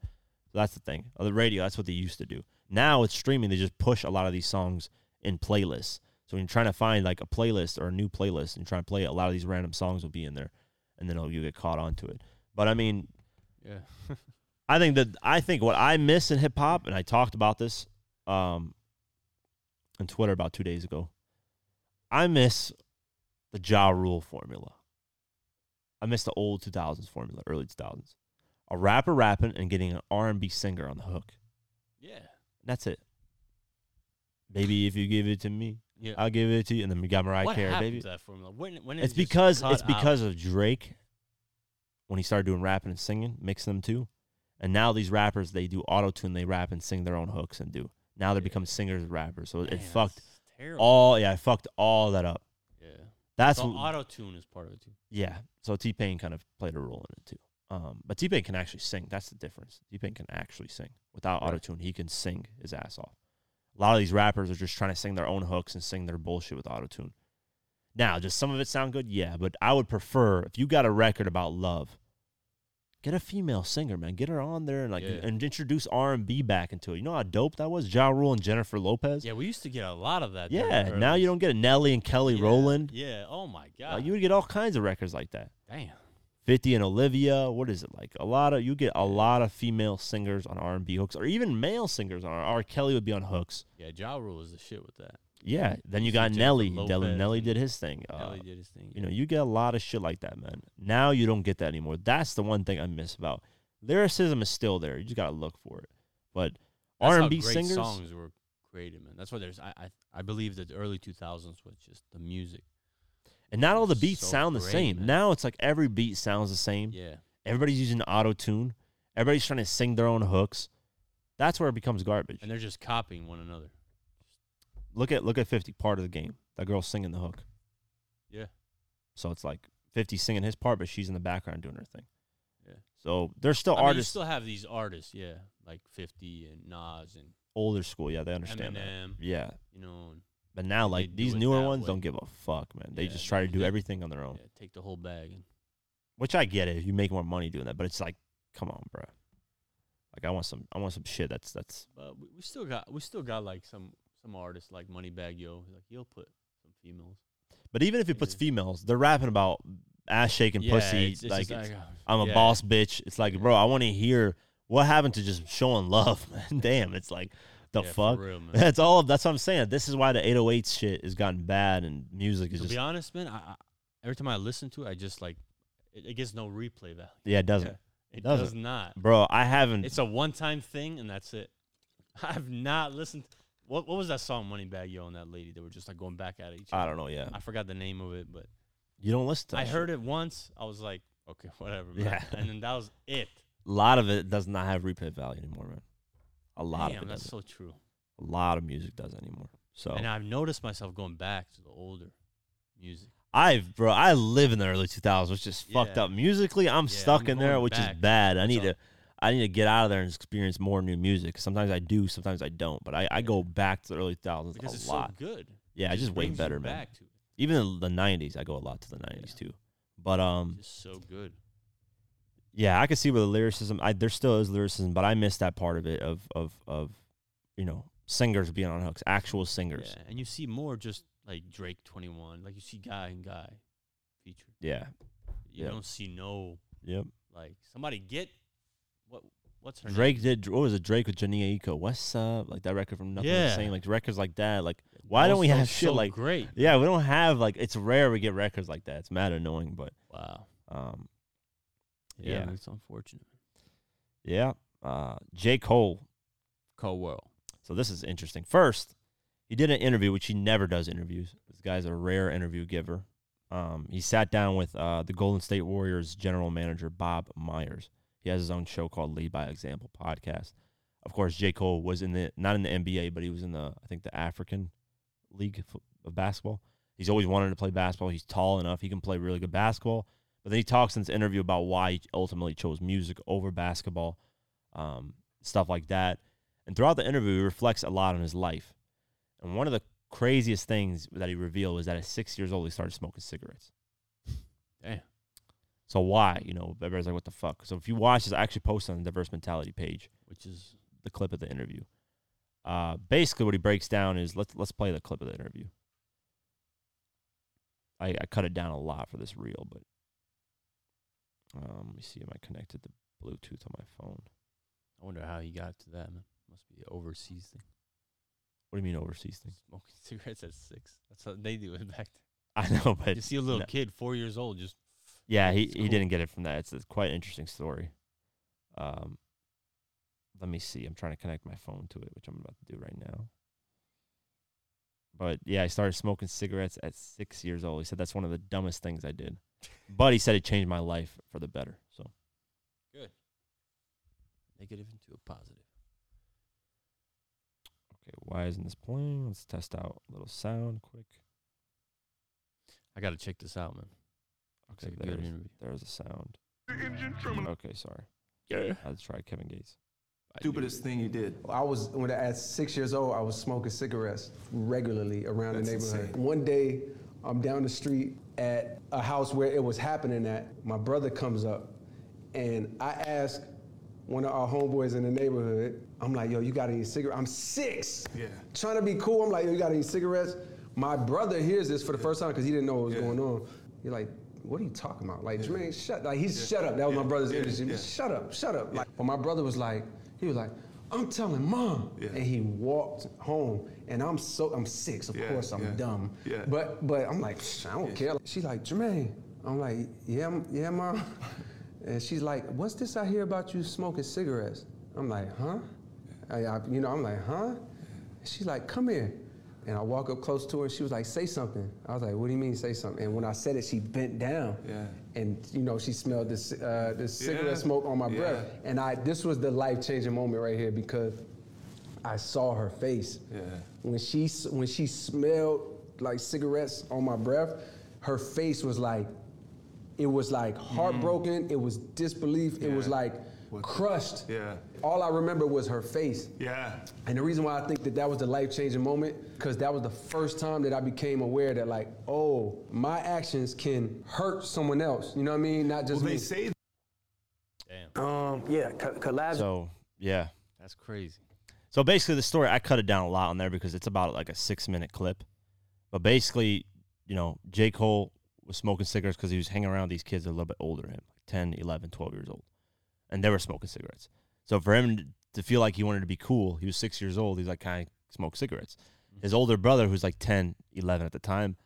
So that's the thing. On the radio that's what they used to do. Now with streaming they just push a lot of these songs in playlists. So when you're trying to find like a playlist or a new playlist and trying to play it, a lot of these random songs will be in there and then it'll, you get caught onto it. But I mean, Yeah. I think that I think what I miss in hip hop, and I talked about this um on Twitter about two days ago. I miss the Ja Rule formula. I miss the old 2000s formula, early 2000s. A rapper rapping and getting an R&B singer on the hook. yeah. That's it. Maybe if you give it to me, Yeah. I'll give it to you. And then we got Mariah what Carey, happened baby. to that formula? When, when It's it just because cut it's out? because of Drake when he started doing rapping and singing, mixing them too. And now these rappers they do auto tune, they rap and sing their own hooks and do. Now they become Yeah. singers and rappers. So Man, it fucked terrible. all yeah, it fucked all that up. Yeah. That's so what, auto tune is part of it too. yeah. So T Pain kind of played a role in it too. Um, but T Pain can actually sing. That's the difference. T Pain can actually sing without Right. auto tune. He can sing his ass off. A lot of these rappers are just trying to sing their own hooks and sing their bullshit with auto tune. Now, does some of it sound good? Yeah, but I would prefer if you got a record about love, get a female singer, man. Get her on there and like Yeah. and introduce R and B back into it. You know how dope that was? Ja Rule and Jennifer Lopez. Yeah, we used to get a lot of that. Yeah, now you don't get a Nelly and Kelly Yeah, Rowland. Yeah. Oh my god. you would get all kinds of records like that. Damn. 50 and Olivia. What is it like? A lot of you get a lot of female singers on R and B hooks, or even male singers on R. Kelly would be on hooks. Yeah, Ja Rule is the shit with that. Yeah. Then you got Jennifer Nelly. Nelly, Nelly did his thing. Uh, Nelly did his thing. you know, you get a lot of shit like that, man. Now you don't get that anymore. That's the one thing I miss about lyricism is still there. You just gotta look for it. But R and B singers, songs were created, man. That's why there's. I I, I believe that the early 2000s was just the music. And not all the beats so sound the great, same. man. Now it's like every beat sounds the same. Yeah. Everybody's using auto tune. Everybody's trying to sing their own hooks. That's where it becomes garbage. And they're just copying one another. look at look at 50 part of the game that girl's singing the hook Yeah. so it's like 50 singing his part but she's in the background doing her thing Yeah. so there's still I mean, you artists still have these artists, yeah, like 50 and Nas and older school yeah they understand that yeah you know, and but now They like do these it newer that ones way. don't give a fuck man they Yeah, just try to do everything on their own yeah, take the whole bag. And, which i get it you make more money doing that but it's like come on bro like i want some i want some shit that's that's but we, we still got we still got like some some artists like Moneybag Yo, like he'll put some females. but even if he puts Yeah. females they're rapping about ass shaking Yeah, pussy it's- it's like just it's- like, I'm a yeah. boss bitch. It's like, bro, I want to hear what happened to just showing love, man. Damn, it's like the Yeah, fuck? real, man. That's all. That's what I'm saying. This is why the 808 shit has gotten bad and music is just To just be honest, man, I, I, every time I listen to it, I just like it, it gets no replay value. yeah, it doesn't, It doesn't. does not. bro. I haven't. It's a one-time thing, and that's it. I've not listened. What what was that song, Moneybag Yo, and that lady? They were just like going back at each other. I don't know. Yeah, I forgot the name of it, but you don't listen to. I that heard it once. I was like, okay, whatever. Man. Yeah. and then that was it. A lot of it does not have replay value anymore, man. A lot Damn, of it that's doesn't. so true. A lot of music does anymore. So And I've noticed myself going back to the older music. I've bro, I live in the early 2000s, which is fucked up. Musically, I'm Yeah, stuck I'm in there, which back. is bad. I need all. to, I need to get out of there and experience more new music. Sometimes I do, sometimes I don't. But I, I go back to the early 2000s Because a lot. so good. yeah, It it's just way better, man. Even in the 90s, I go a lot to the 90s too. But um, Just so good. Yeah, I can see where the lyricism. I, there still is lyricism, but I miss that part of it of of of, you know, singers being on hooks, actual singers. Yeah, and you see more just like Drake 21. Like you see Guy and Guy featured. Yeah. You Yeah. don't see no Yep. like somebody get what what's her Drake name? did what was it? Drake with Jhené Aiko. What's up? Like that record from Nothing Yeah. Same. Like records like that. Like why don't we have shit so like great? Yeah, we don't have like it's rare we get records like that. It's mad annoying, but Wow. um Yeah, Yeah. it's unfortunate. yeah. Uh J. Cole. Cold World. So this is interesting. First, he did an interview, which he never does interviews. This guy's a rare interview giver. Um, he sat down with uh, the Golden State Warriors general manager Bob Myers. He has his own show called Lead by Example podcast. Of course, J. Cole was in the not in the NBA, but he was in the I think the African League of basketball. He's always wanted to play basketball. He's tall enough; he can play really good basketball. But then he talks in this interview about why he ultimately chose music over basketball, um, stuff like that. And throughout the interview, he reflects a lot on his life. And one of the craziest things that he revealed was that at six years old, he started smoking cigarettes. Damn. So why? You know, everybody's like, what the fuck? So if you watch this, I actually posted on the Diverse Mentality page Which is the clip of the interview. Uh, basically, what he breaks down is let's let's play the clip of the interview. I, I cut it down a lot for this reel, but um, let me see. Am I connected to Bluetooth on my phone? I wonder how he got to that, man. Must be an overseas thing. What do you mean overseas thing? Smoking cigarettes at six. That's how they do it back I know, but You see a little no. kid, four years old, just Yeah, he, he cool. didn't get it from that. It's a quite an interesting story. Um, let me see. I'm trying to connect my phone to it, which I'm about to do right now. But yeah, I started smoking cigarettes at six years old. He said that's one of the dumbest things I did. But he said it changed my life for the better. So good. Negative into a positive. okay, why isn't this playing? Let's test out a little sound quick. I gotta check this out, man. Okay, like there's, there's a sound. Okay, sorry. Yeah. Let's try Kevin Gates. Stupidest thing you did. I was when I, at six years old, I was smoking cigarettes regularly around That's the neighborhood. insane. One day, I'm down the street at a house where it was happening at. My brother comes up, and I ask one of our homeboys in the neighborhood. I'm like, "Yo, you got any cigarettes?" I'm six. Yeah. Trying to be cool. I'm like, "Yo, you got any cigarettes?" My brother hears this for the first time because he didn't know what was Yeah. going on. He's like, "What are you talking about?" Like, Jermaine, shut. Like, he's shut up. That was my brother's Yeah. energy. Yeah. Shut up, shut up. Like, but my brother was like, he was like, I'm telling mom. Yeah. And he walked home. And I'm so I'm six, of Yeah, course I'm yeah, dumb. yeah. But but I'm like, I don't care. She's like, Jermaine. I'm like, yeah, yeah, mom. And she's like, what's this I hear about you smoking cigarettes? I'm like, huh? I, I- you know, I'm like, huh? She's like, come here. And I walk up close to her and she was like, say something. I was like, what do you mean say something? And when I said it, she bent down. Yeah. And you know, she smelled this uh, this cigarette Yeah. smoke on my Yeah. breath. And I this was the life-changing moment right here because I saw her face. Yeah. When she when she smelled like cigarettes on my breath, her face was like it was like heartbroken, it was disbelief, it was. Like What- crushed. Yeah. All I remember was her face. Yeah. And the reason why I think that that was the life-changing moment, because that was the first time that I became aware that like, oh, my actions can hurt someone else. You know what I mean? Not just Well, me. they say Damn. Um, yeah, co- collabs. So yeah, That's crazy. So basically, the story I cut it down a lot on there because it's about like a six minute clip. But basically, you know, J. Cole was smoking cigarettes because he was hanging around these kids that are a little bit older than him, like 10, 11, 12 years old. And they were smoking cigarettes. So for him to feel like he wanted to be cool. He was six years old. He's like, kind of smoke cigarettes. Mm-hmm. His older brother, who's like 10, 11 at the time,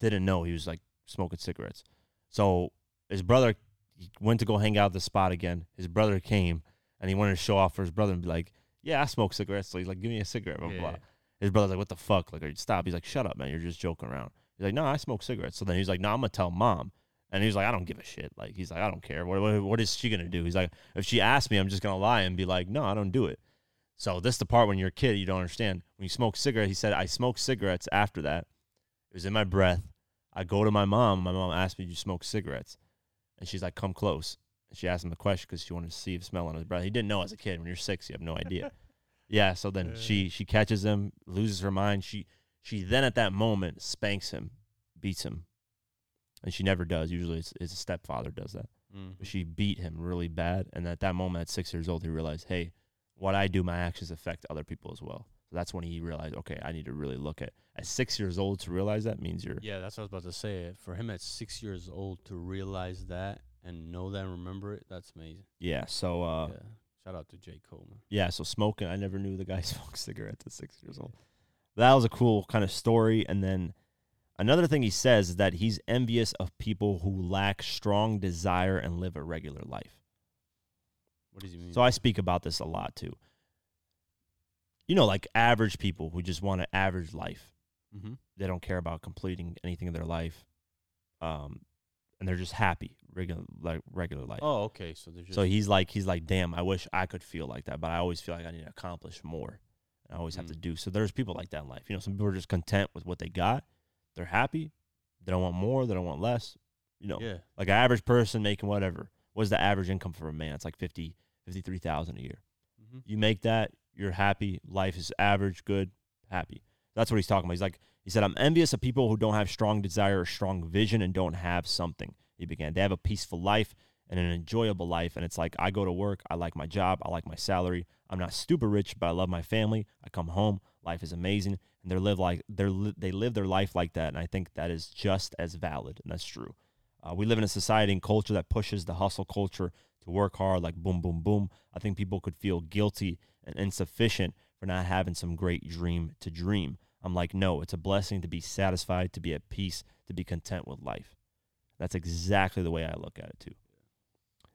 didn't know he was like smoking cigarettes. So his brother he went to go hang out at the spot again. His brother came and he wanted to show off for his brother and be like, "Yeah, I smoke cigarettes." So he's like, "Give me a cigarette." Blah, blah, blah. His brother's like, "What the fuck?" Like, stop. He's like, "Shut up, man. You're just joking around." He's like, "No, I smoke cigarettes." So then he's like, "No, I'm gonna tell mom." And he's like, "I don't give a shit." Like he's like, "I don't care. What what, what is she gonna do?" He's like, "If she asks me, I'm just gonna lie and be like, no, I don't do it." So this is the part when you're a kid, you don't understand. When you smoke cigarettes, he said, I smoked cigarettes after that. It was in my breath. I go to my mom. My mom asked me, "Do you smoke cigarettes?" And she's like, "Come close." And she asked him the question because she wanted to see if smell on his breath. He didn't know as a kid. When you're six, you have no idea. yeah. So then she she catches him, loses her mind. She she then at that moment spanks him, beats him, and she never does. Usually, it's, it's a stepfather does that. Mm. But she beat him really bad. And at that moment, at six years old, he realized, hey, what I do, my actions affect other people as well. So that's when he realized, okay, I need to really look at. At six years old, to realize that means you're Yeah, that's what I was about to say. For him at six years old to realize that and know that and remember it, that's amazing. yeah. So uh, yeah. Shout out to J. Cole, man. Yeah, so smoking, I never knew the guy smoked cigarettes at six years old. But that was a cool kind of story. And then another thing he says is that he's envious of people who lack strong desire and live a regular life. What does he mean? So I speak about this a lot too. You know, like average people who just want an average life. mm-hmm. They don't care about completing anything in their life. Um, and they're just happy, regular like regular life. Oh, okay. So just So he's like, he's like, damn, I wish I could feel like that, but I always feel like I need to accomplish more. I always have to Mm. do. So there's people like that in life. You know, some people are just content with what they got. They're happy. They don't want more. They don't want less. You know, yeah. like an average person making whatever. What's the average income for a man? It's like 50, 53,000 a year. Mm-hmm. You make that, you're happy. Life is average, good, happy. That's what he's talking about. He's like, he said, I'm envious of people who don't have strong desire or strong vision and don't have something. He began. They have a peaceful life and an enjoyable life. And it's like, I go to work. I like my job. I like my salary. I'm not stupid rich, but I love my family. I come home. Life is amazing. And they live like they're they live their life like that. And I think that is just as valid. And that's true. Uh, we live in a society and culture that pushes the hustle culture to work hard, like boom, boom, boom. I think people could feel guilty and insufficient for not having some great dream to dream. I'm like, no, it's a blessing to be satisfied, to be at peace, to be content with life. That's exactly the way I look at it too.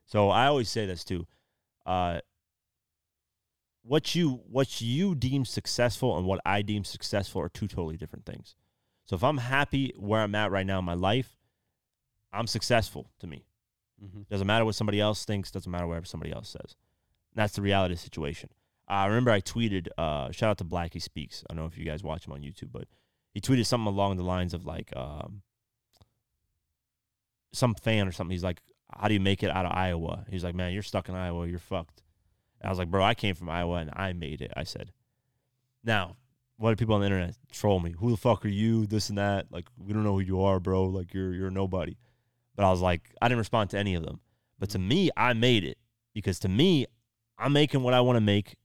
So I always say this too. Uh, what you what you deem successful and what I deem successful are two totally different things. So if I'm happy where I'm at right now in my life, I'm successful to me. Mm-hmm. Doesn't matter what somebody else thinks. Doesn't matter whatever somebody else says. That's the reality of the situation. I remember I tweeted. Uh, shout out to Blackie Speaks. I don't know if you guys watch him on YouTube, but he tweeted something along the lines of like, um, some fan or something. He's like, "How do you make it out of Iowa?" He's like, "Man, you're stuck in Iowa. You're fucked." And I was like, "Bro, I came from Iowa and I made it." I said. Now, what do people on the internet troll me? Who the fuck are you? This and that. Like, we don't know who you are, bro. Like, you're you're nobody. But I was like, I didn't respond to any of them. But to me, I made it because to me, I'm making what I want to make.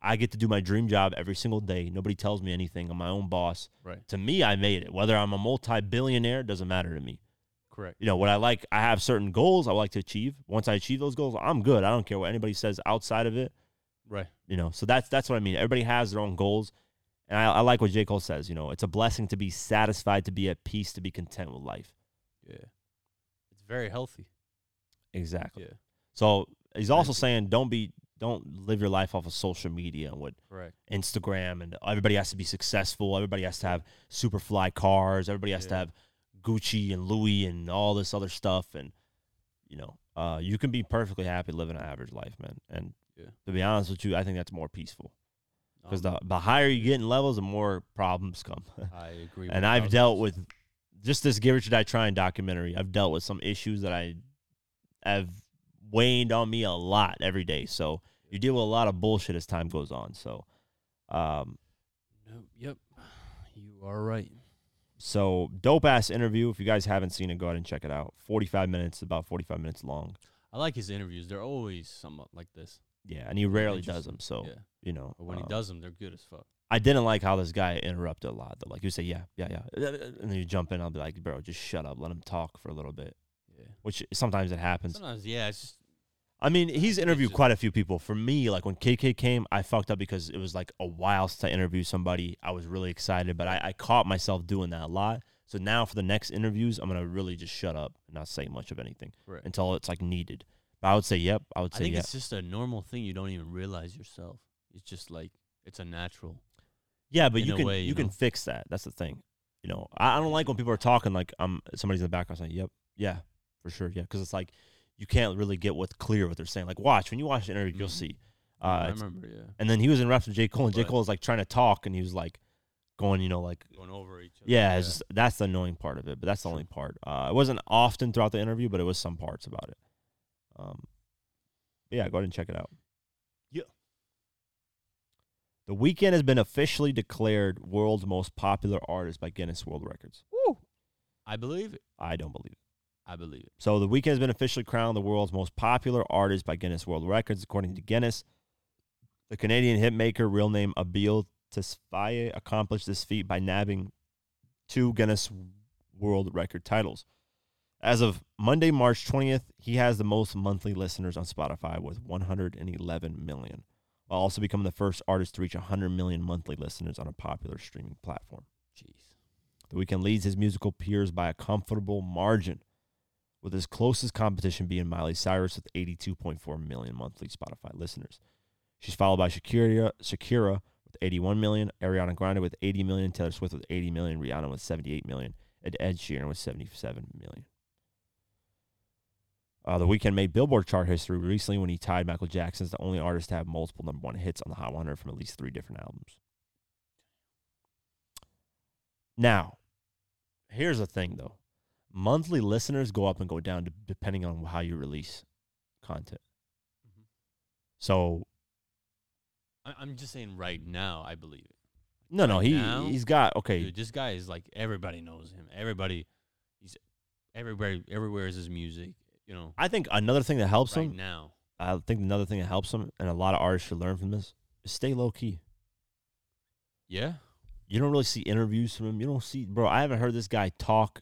I get to do my dream job every single day. Nobody tells me anything. I'm my own boss. Right. To me, I made it. Whether I'm a multi-billionaire doesn't matter to me. Correct. You know, what I like, I have certain goals I like to achieve. Once I achieve those goals, I'm good. I don't care what anybody says outside of it. Right. You know, so that's that's what I mean. Everybody has their own goals, and I, I like what J Cole says. You know, it's a blessing to be satisfied, to be at peace, to be content with life. Yeah. It's very healthy. Exactly. Yeah. So he's also saying don't be don't live your life off of social media and what Correct. Instagram and everybody has to be successful. Everybody has to have super fly cars. Everybody has to have Gucci and Louis and all this other stuff. And you know, uh, you can be perfectly happy living an average life, man. And Yeah. to be honest with you, I think that's more peaceful because Um, the the higher you get in levels, the more problems come. I agree. and I've dealt with just this Get Rich or Die Trying documentary. I've dealt with some issues that I have waned on me a lot every day. So you deal with a lot of bullshit as time goes on. So, um, No, yep. You are right. So dope ass interview. If you guys haven't seen it, go ahead and check it out. Forty five minutes, about forty five minutes long. I like his interviews. They're always somewhat like this. Yeah, and he rarely does them. So yeah. you know, But when he um, does them, they're good as fuck. I didn't like how this guy interrupted a lot. Though, like you say, yeah, yeah, yeah, and then you jump in. I'll be like, bro, just shut up. Let him talk for a little bit. Yeah. Which sometimes it happens. Sometimes, yeah, it's just I mean, he's interviewed just- quite a few people. For me, like when KK came, I fucked up because it was like a while since I interviewed somebody. I was really excited, but I, I caught myself doing that a lot. So now for the next interviews, I'm gonna really just shut up and not say much of anything Right. until it's like needed. But I would say, yep. I would say, I think yep. it's just a normal thing you don't even realize yourself. It's just like it's a natural. Yeah, but you can way, you, you can fix that. That's the thing. You know, I, I don't like when people are talking like um somebody's in the background saying, "Yep, yeah, for sure, yeah," because it's like you can't really get what's clear what they're saying. Like, watch when you watch the interview, you'll Mhm. see. I Uh, it's- remember, yeah, and then he was in raps with J Cole, and J Cole was like trying to talk, and he was like going, you know, like going over each other. yeah, it's just, that's the annoying part of it. But that's the only part. Uh, it wasn't often throughout the interview, but it was some parts about it. Um, yeah, go ahead and check it out. Yeah. The Weeknd has been officially declared world's most popular artist by Guinness World Records. Woo! I believe it. I don't believe it. I believe it. So the Weeknd has been officially crowned the world's most popular artist by Guinness World Records, according to Guinness. The Canadian hitmaker, real name Abel Tesfaye, accomplished this feat by nabbing two Guinness World Record titles. As of Monday, March 20th, he has the most monthly listeners on Spotify with 111 million, while also becoming the first artist to reach 100 million monthly listeners on a popular streaming platform. Jeez. The Weeknd leads his musical peers by a comfortable margin, with his closest competition being Miley Cyrus with 82.4 million monthly Spotify listeners. She's followed by Shakira, Shakira with 81 million, Ariana Grande with 80 million, Taylor Swift with 80 million, Rihanna with 78 million, and Ed Sheeran with 77 million. Uh, the Weeknd made Billboard chart history recently when he tied Michael Jackson as the only artist to have multiple number one hits on the Hot 100 from at least three different albums. Now, here's the thing though monthly listeners go up and go down depending on how you release content. Mhm. So, I, I'm just saying right now, I believe it. no, no, Right he now, he's got okay. Dude, this guy is like everybody knows him. Everybody, he's everywhere. Everywhere is his music. You know, I think another thing that helps right him, now. I think another thing that helps him, and a lot of artists should learn from this, is stay low key. Yeah. You don't really see interviews from him. You don't see, bro. I haven't heard this guy talk.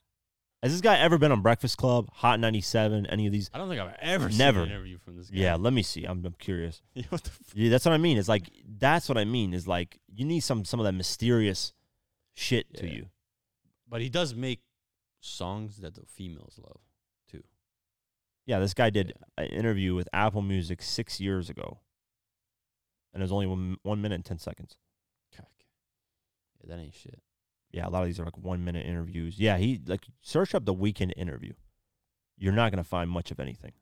Has this guy ever been on Breakfast Club, Hot 97, any of these? I don't think I've ever Never. seen an interview from this guy. Yeah, let me see. I'm, I'm curious. what the f- Yeah, that's what I mean. It's like that's what I mean. Is like you need some some of that mysterious shit to Yeah. you. but he does make songs that the females love too. Yeah, this guy did an interview with Apple Music six years ago, and it was only one, one minute and ten seconds. Yeah, that ain't shit. Yeah, a lot of these are like one minute interviews. Yeah, he like search up the Weeknd interview. You're not gonna find much of anything.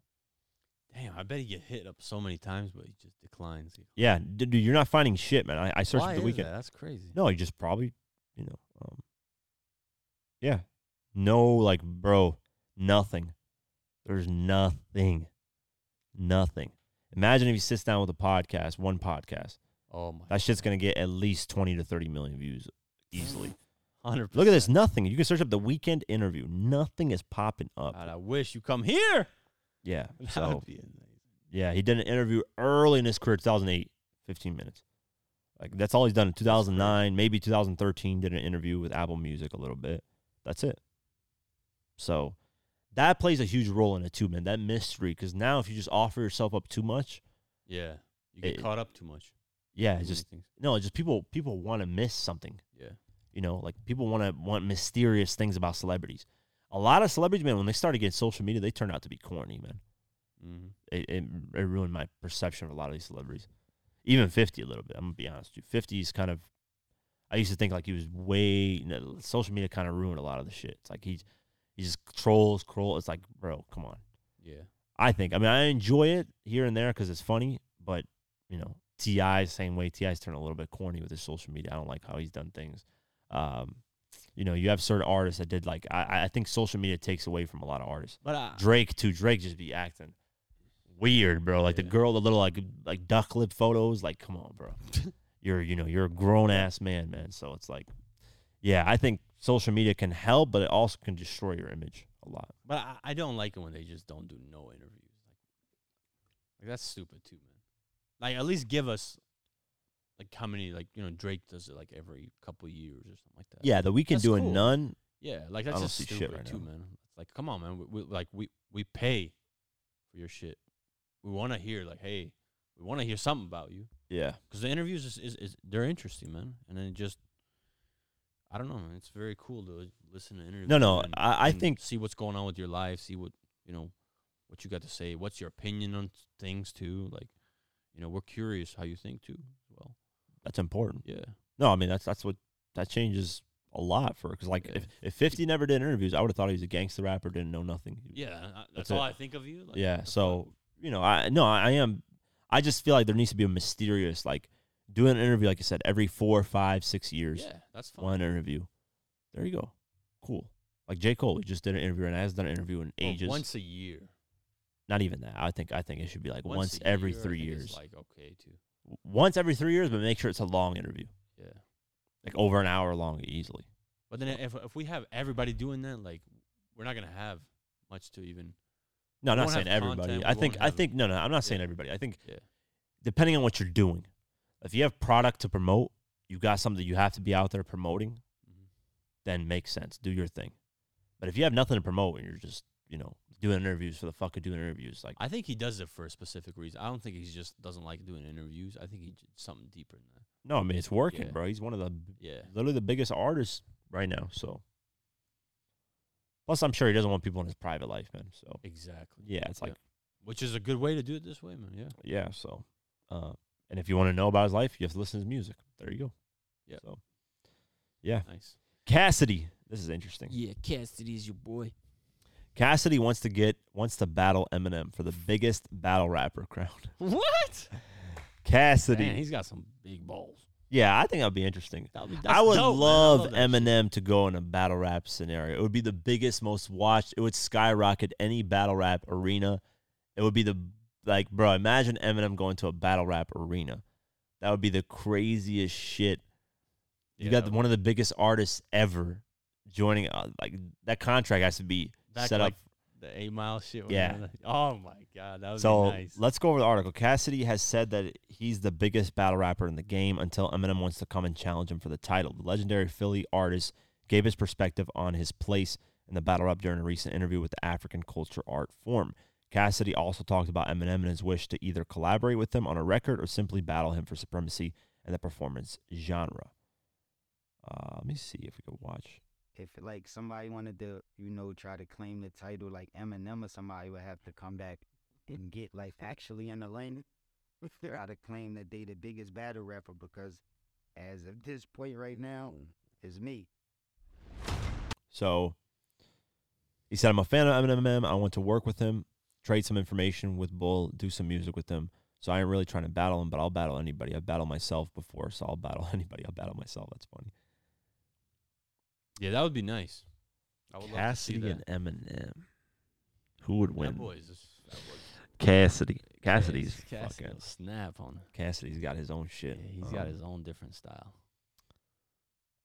Damn, I bet he get hit up so many times, but he just declines. Yeah, dude, you're not finding shit, man. I, I searched Why up the Weeknd. that? That's crazy. No, you just probably, you know, um, yeah, no, like, bro, nothing. There's nothing, nothing. Imagine if he sits down with a podcast, one podcast. Oh my. That shit's gonna get at least twenty to thirty million views easily. Hundred. Look at this, nothing. You can search up the Weeknd interview. Nothing is popping up. God, I wish you come here. Yeah. That So would be yeah, he did an interview early in his career, 2008, 15 minutes. Like that's all he's done in 2009, maybe 2013. Did an interview with Apple Music a little bit. That's it. So that plays a huge role in it too, man. That mystery, because now if you just offer yourself up too much, Yeah, you get It- caught up too much. yeah, just no, it's just people people want to miss something. Yeah. You know, like people want to want mysterious things about celebrities. A lot of celebrities, man, when they started getting social media, they turned out to be corny, man. Mm-hmm. It, it, it ruined my perception of a lot of these celebrities. Even 50 a little bit. I'm going to be honest with you. 50 is kind of, I used to think like he was way, you know, social media kind of ruined a lot of the shit. It's like he's, he just trolls, troll. It's like, bro, come on. Yeah. I think, I mean, I enjoy it here and there because it's funny, but, you know, T.I. same way. T.I.'s turned a little bit corny with his social media. I don't like how he's done things. Um, you know, you have certain artists that did like, I, I think social media takes away from a lot of artists. But uh, Drake too. Drake just be acting weird, bro. Like the girl, the little like like duck lip photos. Like, come on, bro. you're you know you're a grown ass man, man. So it's like, yeah, I think social media can help, but it also can destroy your image a lot. but I, I don't like it when they just don't do no interviews. Like, like that's stupid too, man. Like at least give us like how many like you know Drake does it like every couple years or something like that. Yeah, the Weeknd That's doing cool. none. Yeah, like that's just stupid right too, now. man. It's like, come on, man. We, we like we we pay for your shit. we want to hear like, hey, we want to hear something about you Yeah. because the interviews is, is, is they're interesting, man. And then just I don't know, man, it's very cool to listen to interviews. no, and- I- I and think- see what's going on with your life, see what you know, what you got to say, what's your opinion on things too. Like, you know, we're curious how you think too. That's important. Yeah, No, I mean that's that's what that changes a lot for because like Yeah. if if Fifty never did interviews, I would have thought he was a gangster rapper, didn't know nothing. yeah, that's, That's all it. I think of you. Like, yeah. So you know, I no, I am. I just feel like there needs to be a mysterious like doing an interview, like I said, every four, five, six years, yeah, that's fine. one interview. There you go. Cool. Like J Cole, he just did an interview and has done an interview in Well, ages. once a year, Not even that. I think I think it should be like once, a every year, I three years. like okay too. Once every three years, but make sure it's a long interview, Yeah. like over an hour long, easily. But then if if we have everybody doing that, like we're not gonna have much to even. No, I'm not saying everybody. content, I think I think no, no. I'm not saying Yeah. everybody. I think Yeah. depending on what you're doing, if you have product to promote, you got something you have to be out there promoting, Mhm. then makes sense. Do your thing. But if you have nothing to promote and you're just you know doing interviews for the fuck of doing interviews, like I think he does it for a specific reason. I don't think he just doesn't like doing interviews. I think he j- something deeper than that. no, I mean it's working, Yeah. bro. He's one of the Yeah. literally the biggest artists right now. So plus, I'm sure he doesn't want people in his private life, man. So Exactly. yeah, it's like Which is a good way to do it this way, man. Yeah. yeah. So uh, and if you want to know about his life, you have to listen to his music. There you go. Yeah. So yeah, Nice. Cassidy. This is interesting. Yeah, Cassidy is your boy. Cassidy wants to get wants to battle Eminem for the biggest battle rapper crown. What? Cassidy. Man, he's got some big balls. yeah, I think that'd be interesting. That would be, I would dope, man. I love. Eminem to go in a battle rap scenario. It would be the biggest, most watched. It would skyrocket any battle rap arena. It would be the like, bro. Imagine Eminem going to a battle rap arena. That would be the craziest shit. You Yeah, got the- one of the biggest artists ever joining. Uh, like that contract has to be Back set like up the eight mile shit. Yeah. Oh my god, that would So nice. let's go over the article. Cassidy has said that he's the biggest battle rapper in the game until Eminem wants to come and challenge him for the title. The legendary Philly artist gave his perspective on his place in the battle rap during a recent interview with the African Culture Art Forum. Cassidy also talked about Eminem and his wish to either collaborate with him on a record or simply battle him for supremacy in the performance genre. Uh, let me see if we can watch. If like somebody wanted to, you know, try to claim the title like Eminem or somebody would have to come back and get like actually in the lane try to claim that they the biggest battle rapper because as of this point right now, it's me. So he said, I'm a fan of Eminem. I want to work with him, trade some information with Bull, do some music with him. So I ain't really trying to battle him, but I'll battle anybody. I've battled myself before, so I'll battle anybody. I'll battle myself. That's funny. Yeah, that would be nice. I would love to see Cassidy that. and Eminem. Who would win? That boy is just, that boy- Cassidy. Cassidy's Cassidy fucking. will snap on. Cassidy's got his own Yeah, shit. he's got Um, his own different style.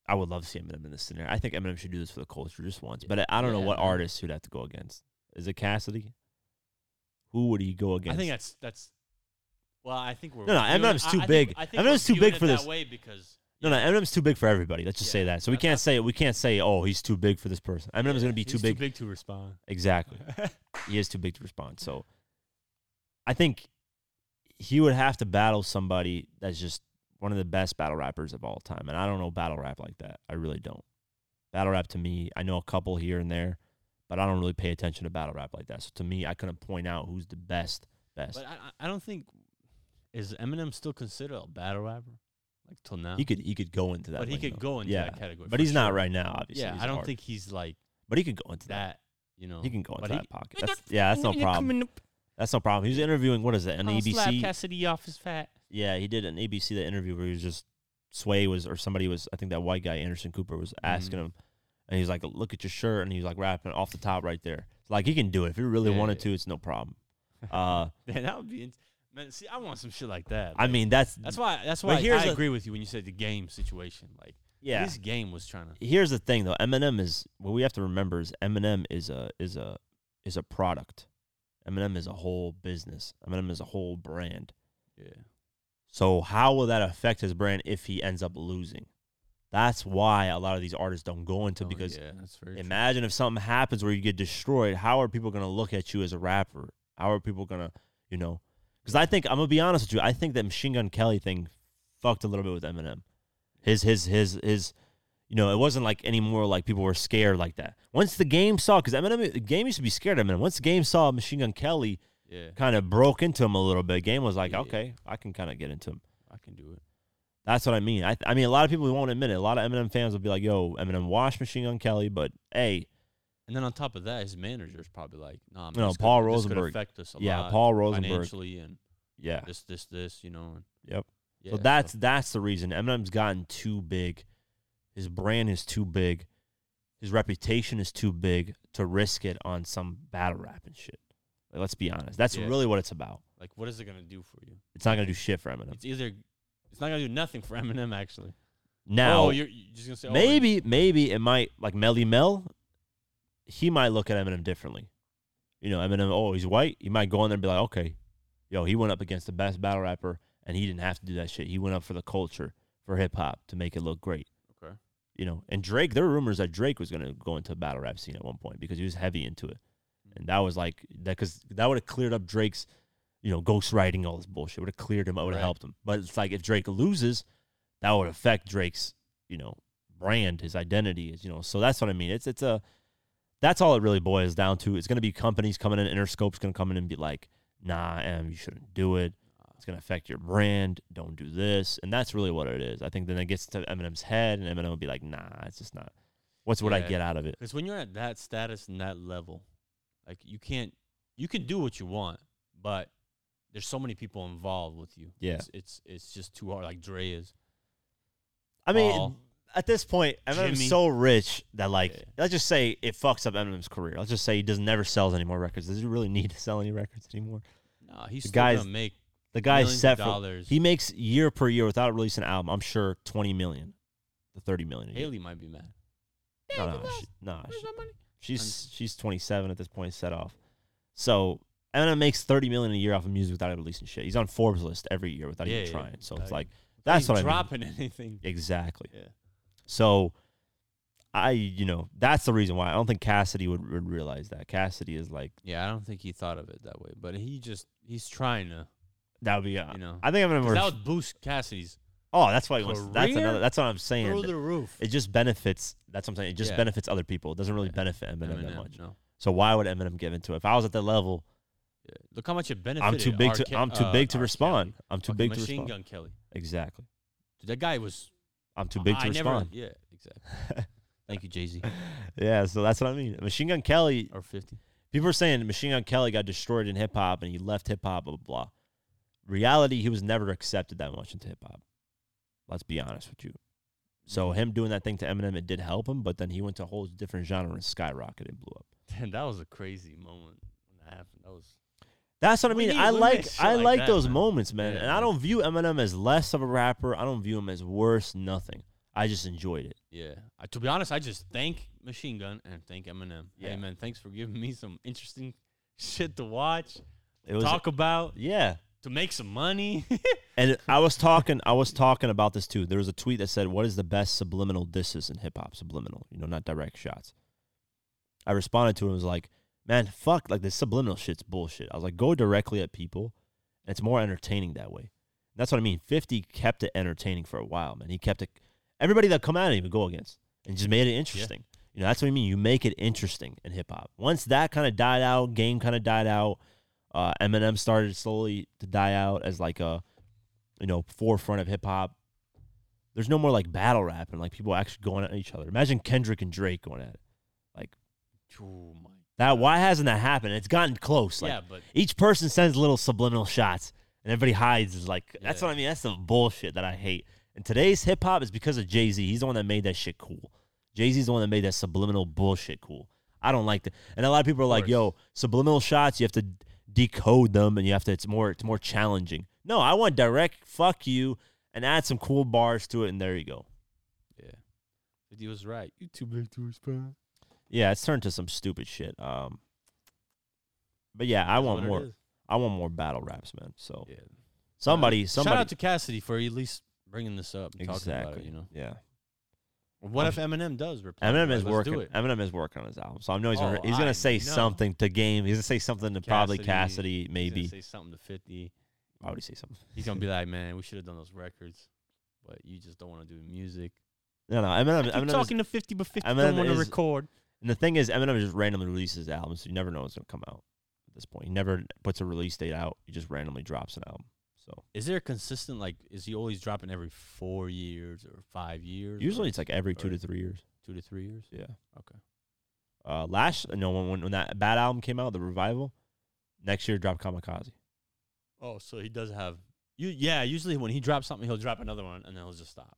I would love to see Eminem in this scenario. I think Eminem should do this for the culture just once. Yeah. But I I don't know what man. artist he'd have to go against. Is it Cassidy? Who would he go against? I think that's that's. Well, I think we're No, no, viewing- Eminem's I- too I think- big. I think Eminem's too big it for that this. way because No, no, Eminem's too big for everybody. Let's just say that. So we can't say we can't say oh he's too big for this person. Eminem's yeah, gonna be too he's big. Too big to respond. Exactly. he is too big to respond. So I think he would have to battle somebody that's just one of the best battle rappers of all time. And I don't know battle rap like that. I really don't. Battle rap to me, I know a couple here and there, but I don't really pay attention to battle rap like that. So to me, I couldn't point out who's the best. Best. But I- I don't think is Eminem still considered a battle rapper like till now. he could he could go into that. but he could go into yeah. that category. But he's not right now. Obviously, Yeah, He's I don't hard. think he's like But he could go into that. that. You know, He can go into that he- pocket. That's, yeah, that's no problem. That's no problem. He was interviewing. What is it? An I'll slap ABC. Cassidy off his fat. Yeah, he did an ABC that interview where he was just Sway was or somebody was I think that white guy Anderson Cooper was asking Mhm. him, and he's like, "Look at your shirt," and he's like rapping off the top right there. Like he can do it if he really Yeah, wanted yeah. to. It's no problem. Uh, Yeah, that would be. Man, see, I want some shit like that. I like, mean that's that's why. That's why I, here's I agree with you when you said the game situation. Like, yeah. this game was trying to. Here's the thing though, Eminem is what we have to remember is Eminem is a is a is a product. Eminem is a whole business. Eminem is a whole brand. Yeah. So how will that affect his brand if he ends up losing? That's why a lot of these artists don't go into Oh, because yeah, that's very. true. imagine if something happens where you get destroyed. How are people going to look at you as a rapper? How are people going to, You know, because I think I'm gonna be honest with you. I think that Machine Gun Kelly thing fucked a little bit with Eminem. His his his his. You know, it wasn't like anymore like people were scared like that. Once the game saw, because Eminem, the game used to be scared of Eminem. Once the game saw Machine Gun Kelly, Yeah, kind of broke into him a little bit. Game was like, Yeah. okay, I can kind of get into him. I can do it. That's what I mean. I, I mean, a lot of people won't admit it. A lot of Eminem fans will be like, "Yo, Eminem washed Machine Gun Kelly," but hey, And then on top of that, his manager's probably like, "Nah, man, No, this could- Paul this could Rosenberg. affect us a Yeah, lot Paul Rosenberg. financially and yeah, this, this, this, you know." And yep. yeah, so that's that's the reason Eminem's gotten too big. His brand is too big. His reputation is too big to risk it on some battle rap and shit. Like, let's be honest. That's Yeah. really what it's about. like, what is it gonna do for you? It's not gonna do shit for Eminem. It's either it's not gonna do nothing for Eminem actually. Now, oh, you're, you're just gonna say oh, maybe maybe it might like Melle Mel. He might look at Eminem differently. You know, Eminem. Oh, he's white. He might go in there and be like, okay, yo, he went up against the best battle rapper, and he didn't have to do that shit. He went up for the culture, for hip hop, to make it look great. Okay. You know, and Drake. There were rumors that Drake was gonna go into the battle rap scene at one point because he was heavy into it, mm. and that was like that because that would have cleared up Drake's, you know, ghostwriting all this bullshit. Would have cleared him. It would have Right. helped him. But it's like if Drake loses, that would affect Drake's, you know, brand, his identity is, you know. So that's what I mean. It's it's a that's all it really boils down to. It's gonna be companies coming in, Interscope's gonna come in and be like, nah, em, you shouldn't do it. It's gonna affect your brand. Don't do this. And that's really what it is. I think then it gets to Eminem's head and Eminem will be like, nah, it's just not what's what I get out of it. Because when you're at that status and that level, like you can't, you can do what you want, but there's so many people involved with you. Yeah. it's it's, it's just too hard. Like Dre is. I mean, Paul, at this point, Eminem's Jimmy. so rich that like Yeah. let's just say it fucks up Eminem's career. Let's just say he doesn't never sells any more records. Does he really need to sell any records anymore? nah, he's the still guy's- gonna make The guy's set for dollars. he makes year per year without releasing an album. I'm sure twenty million, to thirty million. A year. Hailie might be mad. No, no, she, nah, Where's she- she's she's 27 at this point, set off. So Eminem makes 30 million a year off of music without releasing shit. He's on Forbes list every year without Yeah, even yeah. trying. So it's like that's even what I mean. dropping anything. exactly. Yeah. So I, you know, that's the reason why I don't think Cassidy would, would realize that. Cassidy is like Yeah, I don't think he thought of it that way, but he just he's trying to. that would be. Uh, You know, I think Eminem. 'Cause would- that would boost Cassidy's oh, that's why he wants. That's another. That's what I'm saying. through the roof. It just benefits. That's what I'm saying. It just Yeah. benefits other people. It doesn't really Yeah. benefit Eminem, that much. No. So why would Eminem give into it? If I was at that level, Yeah. Look how much it benefits. I'm too big R. to. Ke- I'm too uh, big to respond. I'm too Fucking big to respond. Machine. Gun Kelly. Exactly. Dude, that guy was I'm too big I to never- respond. yeah, exactly. Thank you, Jay Z. yeah, so that's what I mean. Machine Gun Kelly. Or fifty. People are saying Machine Gun Kelly got destroyed in hip hop and he left hip hop. Blah blah blah. Reality, he was never accepted that much into hip hop. Let's be honest with you. So Mm-hmm. him doing that thing to Eminem, it did help him, but then he went to a whole different genre and skyrocketed and blew up. Damn, that was a crazy moment when that happened. That was That's what I mean. need- I like I like like that, those man. moments, man. Yeah, and I don't view Eminem as less of a rapper. I don't view him as worse. Nothing. I just enjoyed it. yeah. I, to be honest, I just thank Machine Gun and thank Eminem. Yeah. Hey man, thanks for giving me some interesting shit to watch, It was talk about, yeah. to make some money. And I was talking, I was talking about this too. There was a tweet that said, "What is the best subliminal disses in hip hop? Subliminal, you know, not direct shots." I responded to it and was like, "Man, fuck, like this subliminal shit's bullshit." I was like, "Go directly at people, and it's more entertaining that way." And that's what I mean. Fifty kept it entertaining for a while, man. He kept it. Everybody that come at him, would go against, and just made it interesting. You know, that's what I mean. You make it interesting in hip hop. Once that kind of died out, game kind of died out. Uh, Eminem started slowly to die out as like a you know, forefront of hip hop. There's no more like battle rap and like people actually going at each other. Imagine Kendrick and Drake going at it. Like oh my. That. Why hasn't that happened? It's gotten close. Like yeah, but each person sends little subliminal shots and everybody hides. Is like that's Yeah. what I mean. That's the bullshit that I hate. And today's hip hop is because of Jay Z. He's the one that made that shit cool. Jay Z's the one that made that subliminal bullshit cool. I don't like that. And a lot of people are like, "Yo, subliminal shots. You have to decode them, and you have to. It's more. It's more challenging." No, I want direct. Fuck you, and add some cool bars to it, and there you go. yeah, but he was right. You too big to respond. Yeah, it's turned to some stupid shit. Um, but yeah, I want What it more. is. I want more battle raps, man. So Yeah. somebody, somebody, Shout out to Cassidy for at least bringing this up and talking about exactly. it. You know. Yeah. What if Eminem does reply? Eminem Like, is let's working. do it. Eminem is working on his album, so I know he's gonna Oh, he's gonna I say know. something to Game. He's gonna say something to probably Cassidy, He's gonna maybe. say something to Fifty. Why would he say something? He's gonna be like, "Man, we should have done those records, but you just don't want to do music." No, no. Eminem. I Eminem is- talking to Fifty, but Fifty Eminem don't want to is- record. And the thing is, Eminem just randomly releases albums, so you never know what's gonna come out. At this point, he never puts a release date out. He just randomly drops an album. So Is there a consistent like? Is he always dropping every four years or five years? usually it's like every two to three years. two to three years. Yeah. Okay. Uh, last no when when when that bad album came out, the revival. Next year dropped Kamikaze. Oh, so he does have you? Yeah. Usually when he drops something, he'll drop another one, and then he'll just stop.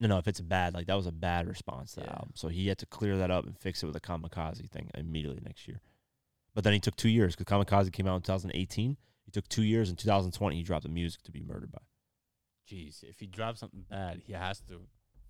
No, no, if it's a bad, like that was a bad response to the Yeah. album. So he had to clear that up and fix it with a Kamikaze thing immediately next year. But then he took two years because Kamikaze came out in 2018. He took two years in 2020. He dropped the music to be murdered by. Jeez, if he drops something bad, he has to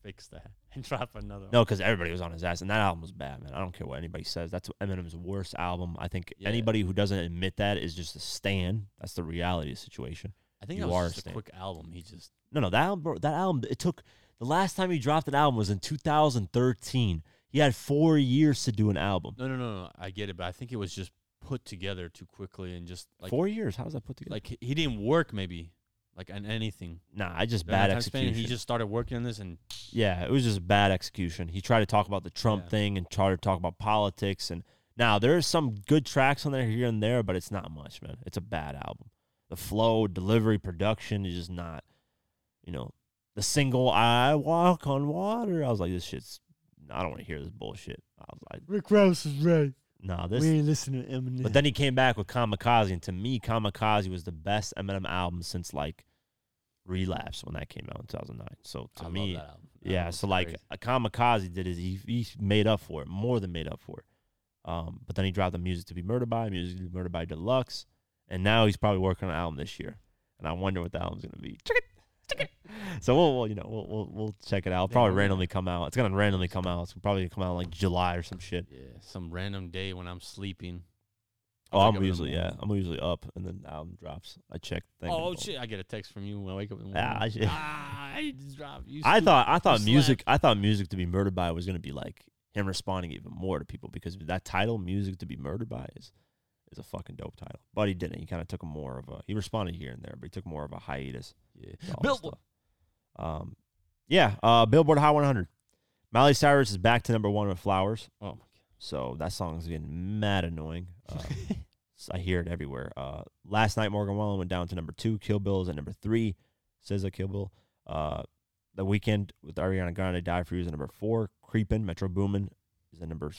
fix that and drop another. No, because everybody was on his ass, and that album was bad, man. I don't care what anybody says. That's Eminem's worst album. I think Yeah. anybody who doesn't admit that is just a stan. That's the reality of the situation. I think you that was a just a quick album. He just No, no, that album, bro, that album, it took the last time he dropped an album was in 2013. He had four years to do an album. no, no, no, no. I get it, but I think it was just put together too quickly and just like four years? How was that put together? like he- didn't work maybe like on anything. nah, I just bad time span, execution. He just started working on this and yeah, it was just bad execution. He tried to talk about the Trump Yeah. thing and tried to talk about politics. And now there's some good tracks on there here and there, but it's not much, man. It's a bad album. The flow, delivery, production is just not, you know, the single "I Walk on Water." I was like, this shit's. I don't want to hear this bullshit. I was like, Rick Ross is right. nah, this. ain't listening to Eminem. But then he came back with Kamikaze, and to me, Kamikaze was the best Eminem album since like Relapse when that came out in 2009. So to I me, love that album. That yeah. album's So like crazy. a Kamikaze did is he he made up for it, more than made up for it. Um, but then he dropped the music to be murdered by, music to be murdered by Deluxe, and now he's probably working on an album this year. And I wonder what the album's gonna be. Check check it. So we'll, we'll you know we'll, we'll we'll check it out. It'll probably we'll- randomly come out. It's gonna randomly come out. It's probably gonna come out like July or some shit. yeah, some random day when I'm sleeping. Oh, I'll I'm wake up in the usually yeah. I'm usually up, and then the album drops. I check. thing Oh shit! I get a text from you when I wake up in the Yeah, morning. I should- ah, I just dropped. You I stupid- thought I thought you music slack. I thought music to be murdered by was gonna be like him responding even more to people because that title, music to be murdered by, is is a fucking dope title. But he didn't. He kind of took a more of a he responded here and there, but he took more of a hiatus. Yeah. Billboard. Um, yeah. Uh, Billboard Hot 100. Miley Cyrus is back to number one with Flowers. Oh my god. So that song's getting mad annoying. Uh, I hear it everywhere. Uh, last night, Morgan Wallen went down to number two. Kill Bill is at number three. SZA Kill Bill. Uh, the Weeknd with Ariana Grande, Die For You is at number four. Creepin', Metro Boomin is at number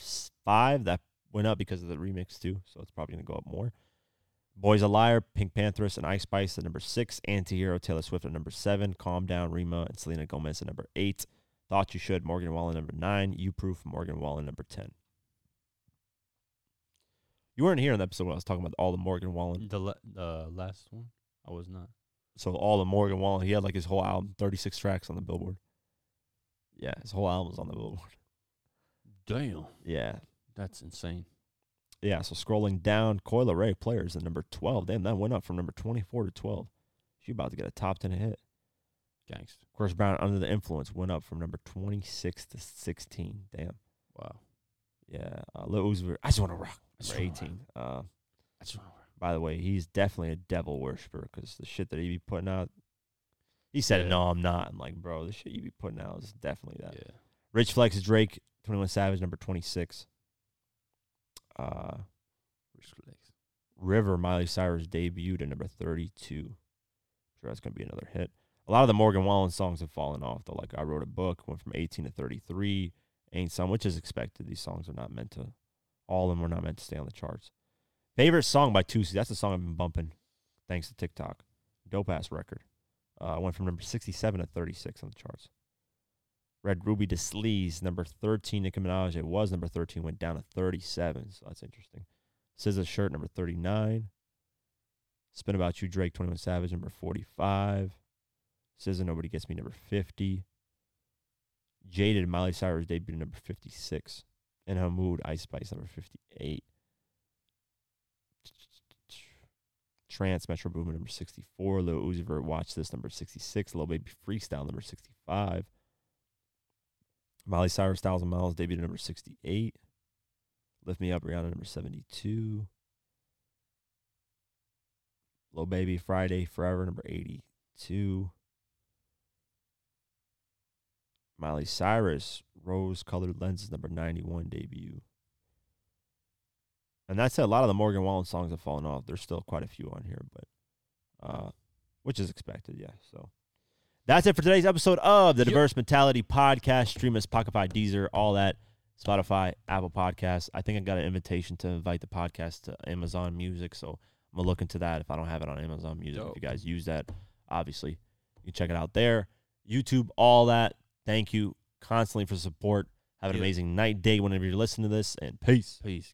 five. That went up because of the remix too, so it's probably gonna go up more. Boys a Liar, PinkPantheress, and Ice Spice at number six. Antihero, Taylor Swift at number seven. Calm Down, Rema, and Selena Gomez at number eight. Thought You Should, Morgan Wallen number nine. You Proof, Morgan Wallen number ten. You weren't here in the episode when I was talking about all the Morgan Wallen. The la- the last one, I was not. So all the Morgan Wallen, he had like his whole album, thirty six tracks on the Billboard. Yeah, his whole album's on the Billboard. Damn, Yeah, that's insane. yeah. So scrolling down, Coi Leray players at number twelve. Damn, that went up from number twenty four to twelve. She about to get a top ten hit. Gangster. Chris Brown, Under the Influence, went up from number twenty six to sixteen. Damn. Wow. Yeah, uh, Lil Uzi I just want to rock. Number eighteen. Uh, I just wanna work. by the way, he's definitely a devil worshiper because the shit that he be putting out. He said, Yeah. "No, I'm not." I'm like, bro, the shit you be putting out is definitely that. Yeah. Rich Flex Drake, Twenty One Savage, number twenty six. Uh, River, Miley Cyrus debuted at number thirty two. I'm Sure, that's gonna be another hit. A lot of the Morgan Wallen songs have fallen off though. Like I wrote a book, went from eighteen to thirty three. Ain't some, which is expected. These songs are not meant to. All of them were not meant to stay on the charts. Favorite song by Toosii. That's the song I've been bumping, thanks to TikTok. Dope ass record. Uh, went from number sixty seven to thirty six on the charts. Red Ruby Da Sleeze, number 13. Nicki Minaj, it was number 13, went down to 37. So that's interesting. SZA Shirt, number 39. Spin About You, Drake, 21 Savage, number 45. SZA Nobody Gets Me, number 50. Jaded, Miley Cyrus debut, number 56. In Ha Mood, Ice Spice, number 58. Trance, Metro Boomin, number 64. Lil Uzi Vert, Watch This, number 66. Lil Baby Freestyle, number 65. Miley Cyrus, Thousand Miles, debuted number 68. Lift Me Up, Rihanna, number 72. Lil Baby, Fridayy, Forever, number 82. Miley Cyrus, Rose Colored Lenses, number 91 debut. And that's. A lot of the Morgan Wallen songs have fallen off. There's still quite a few on here, but uh, which is expected, yeah. So that's it for today's episode of the Diverse Mentality Podcast. Stream us, Spotify, Deezer, all that. Spotify, Apple Podcasts. I think I got an invitation to invite the podcast to Amazon Music, so I'm gonna look into that if I don't have it on Amazon Music. If you guys use that, obviously, you can check it out there. YouTube, all that. Thank you constantly for support. Have an Yep. amazing night, day, whenever you're listening to this, and peace. Peace.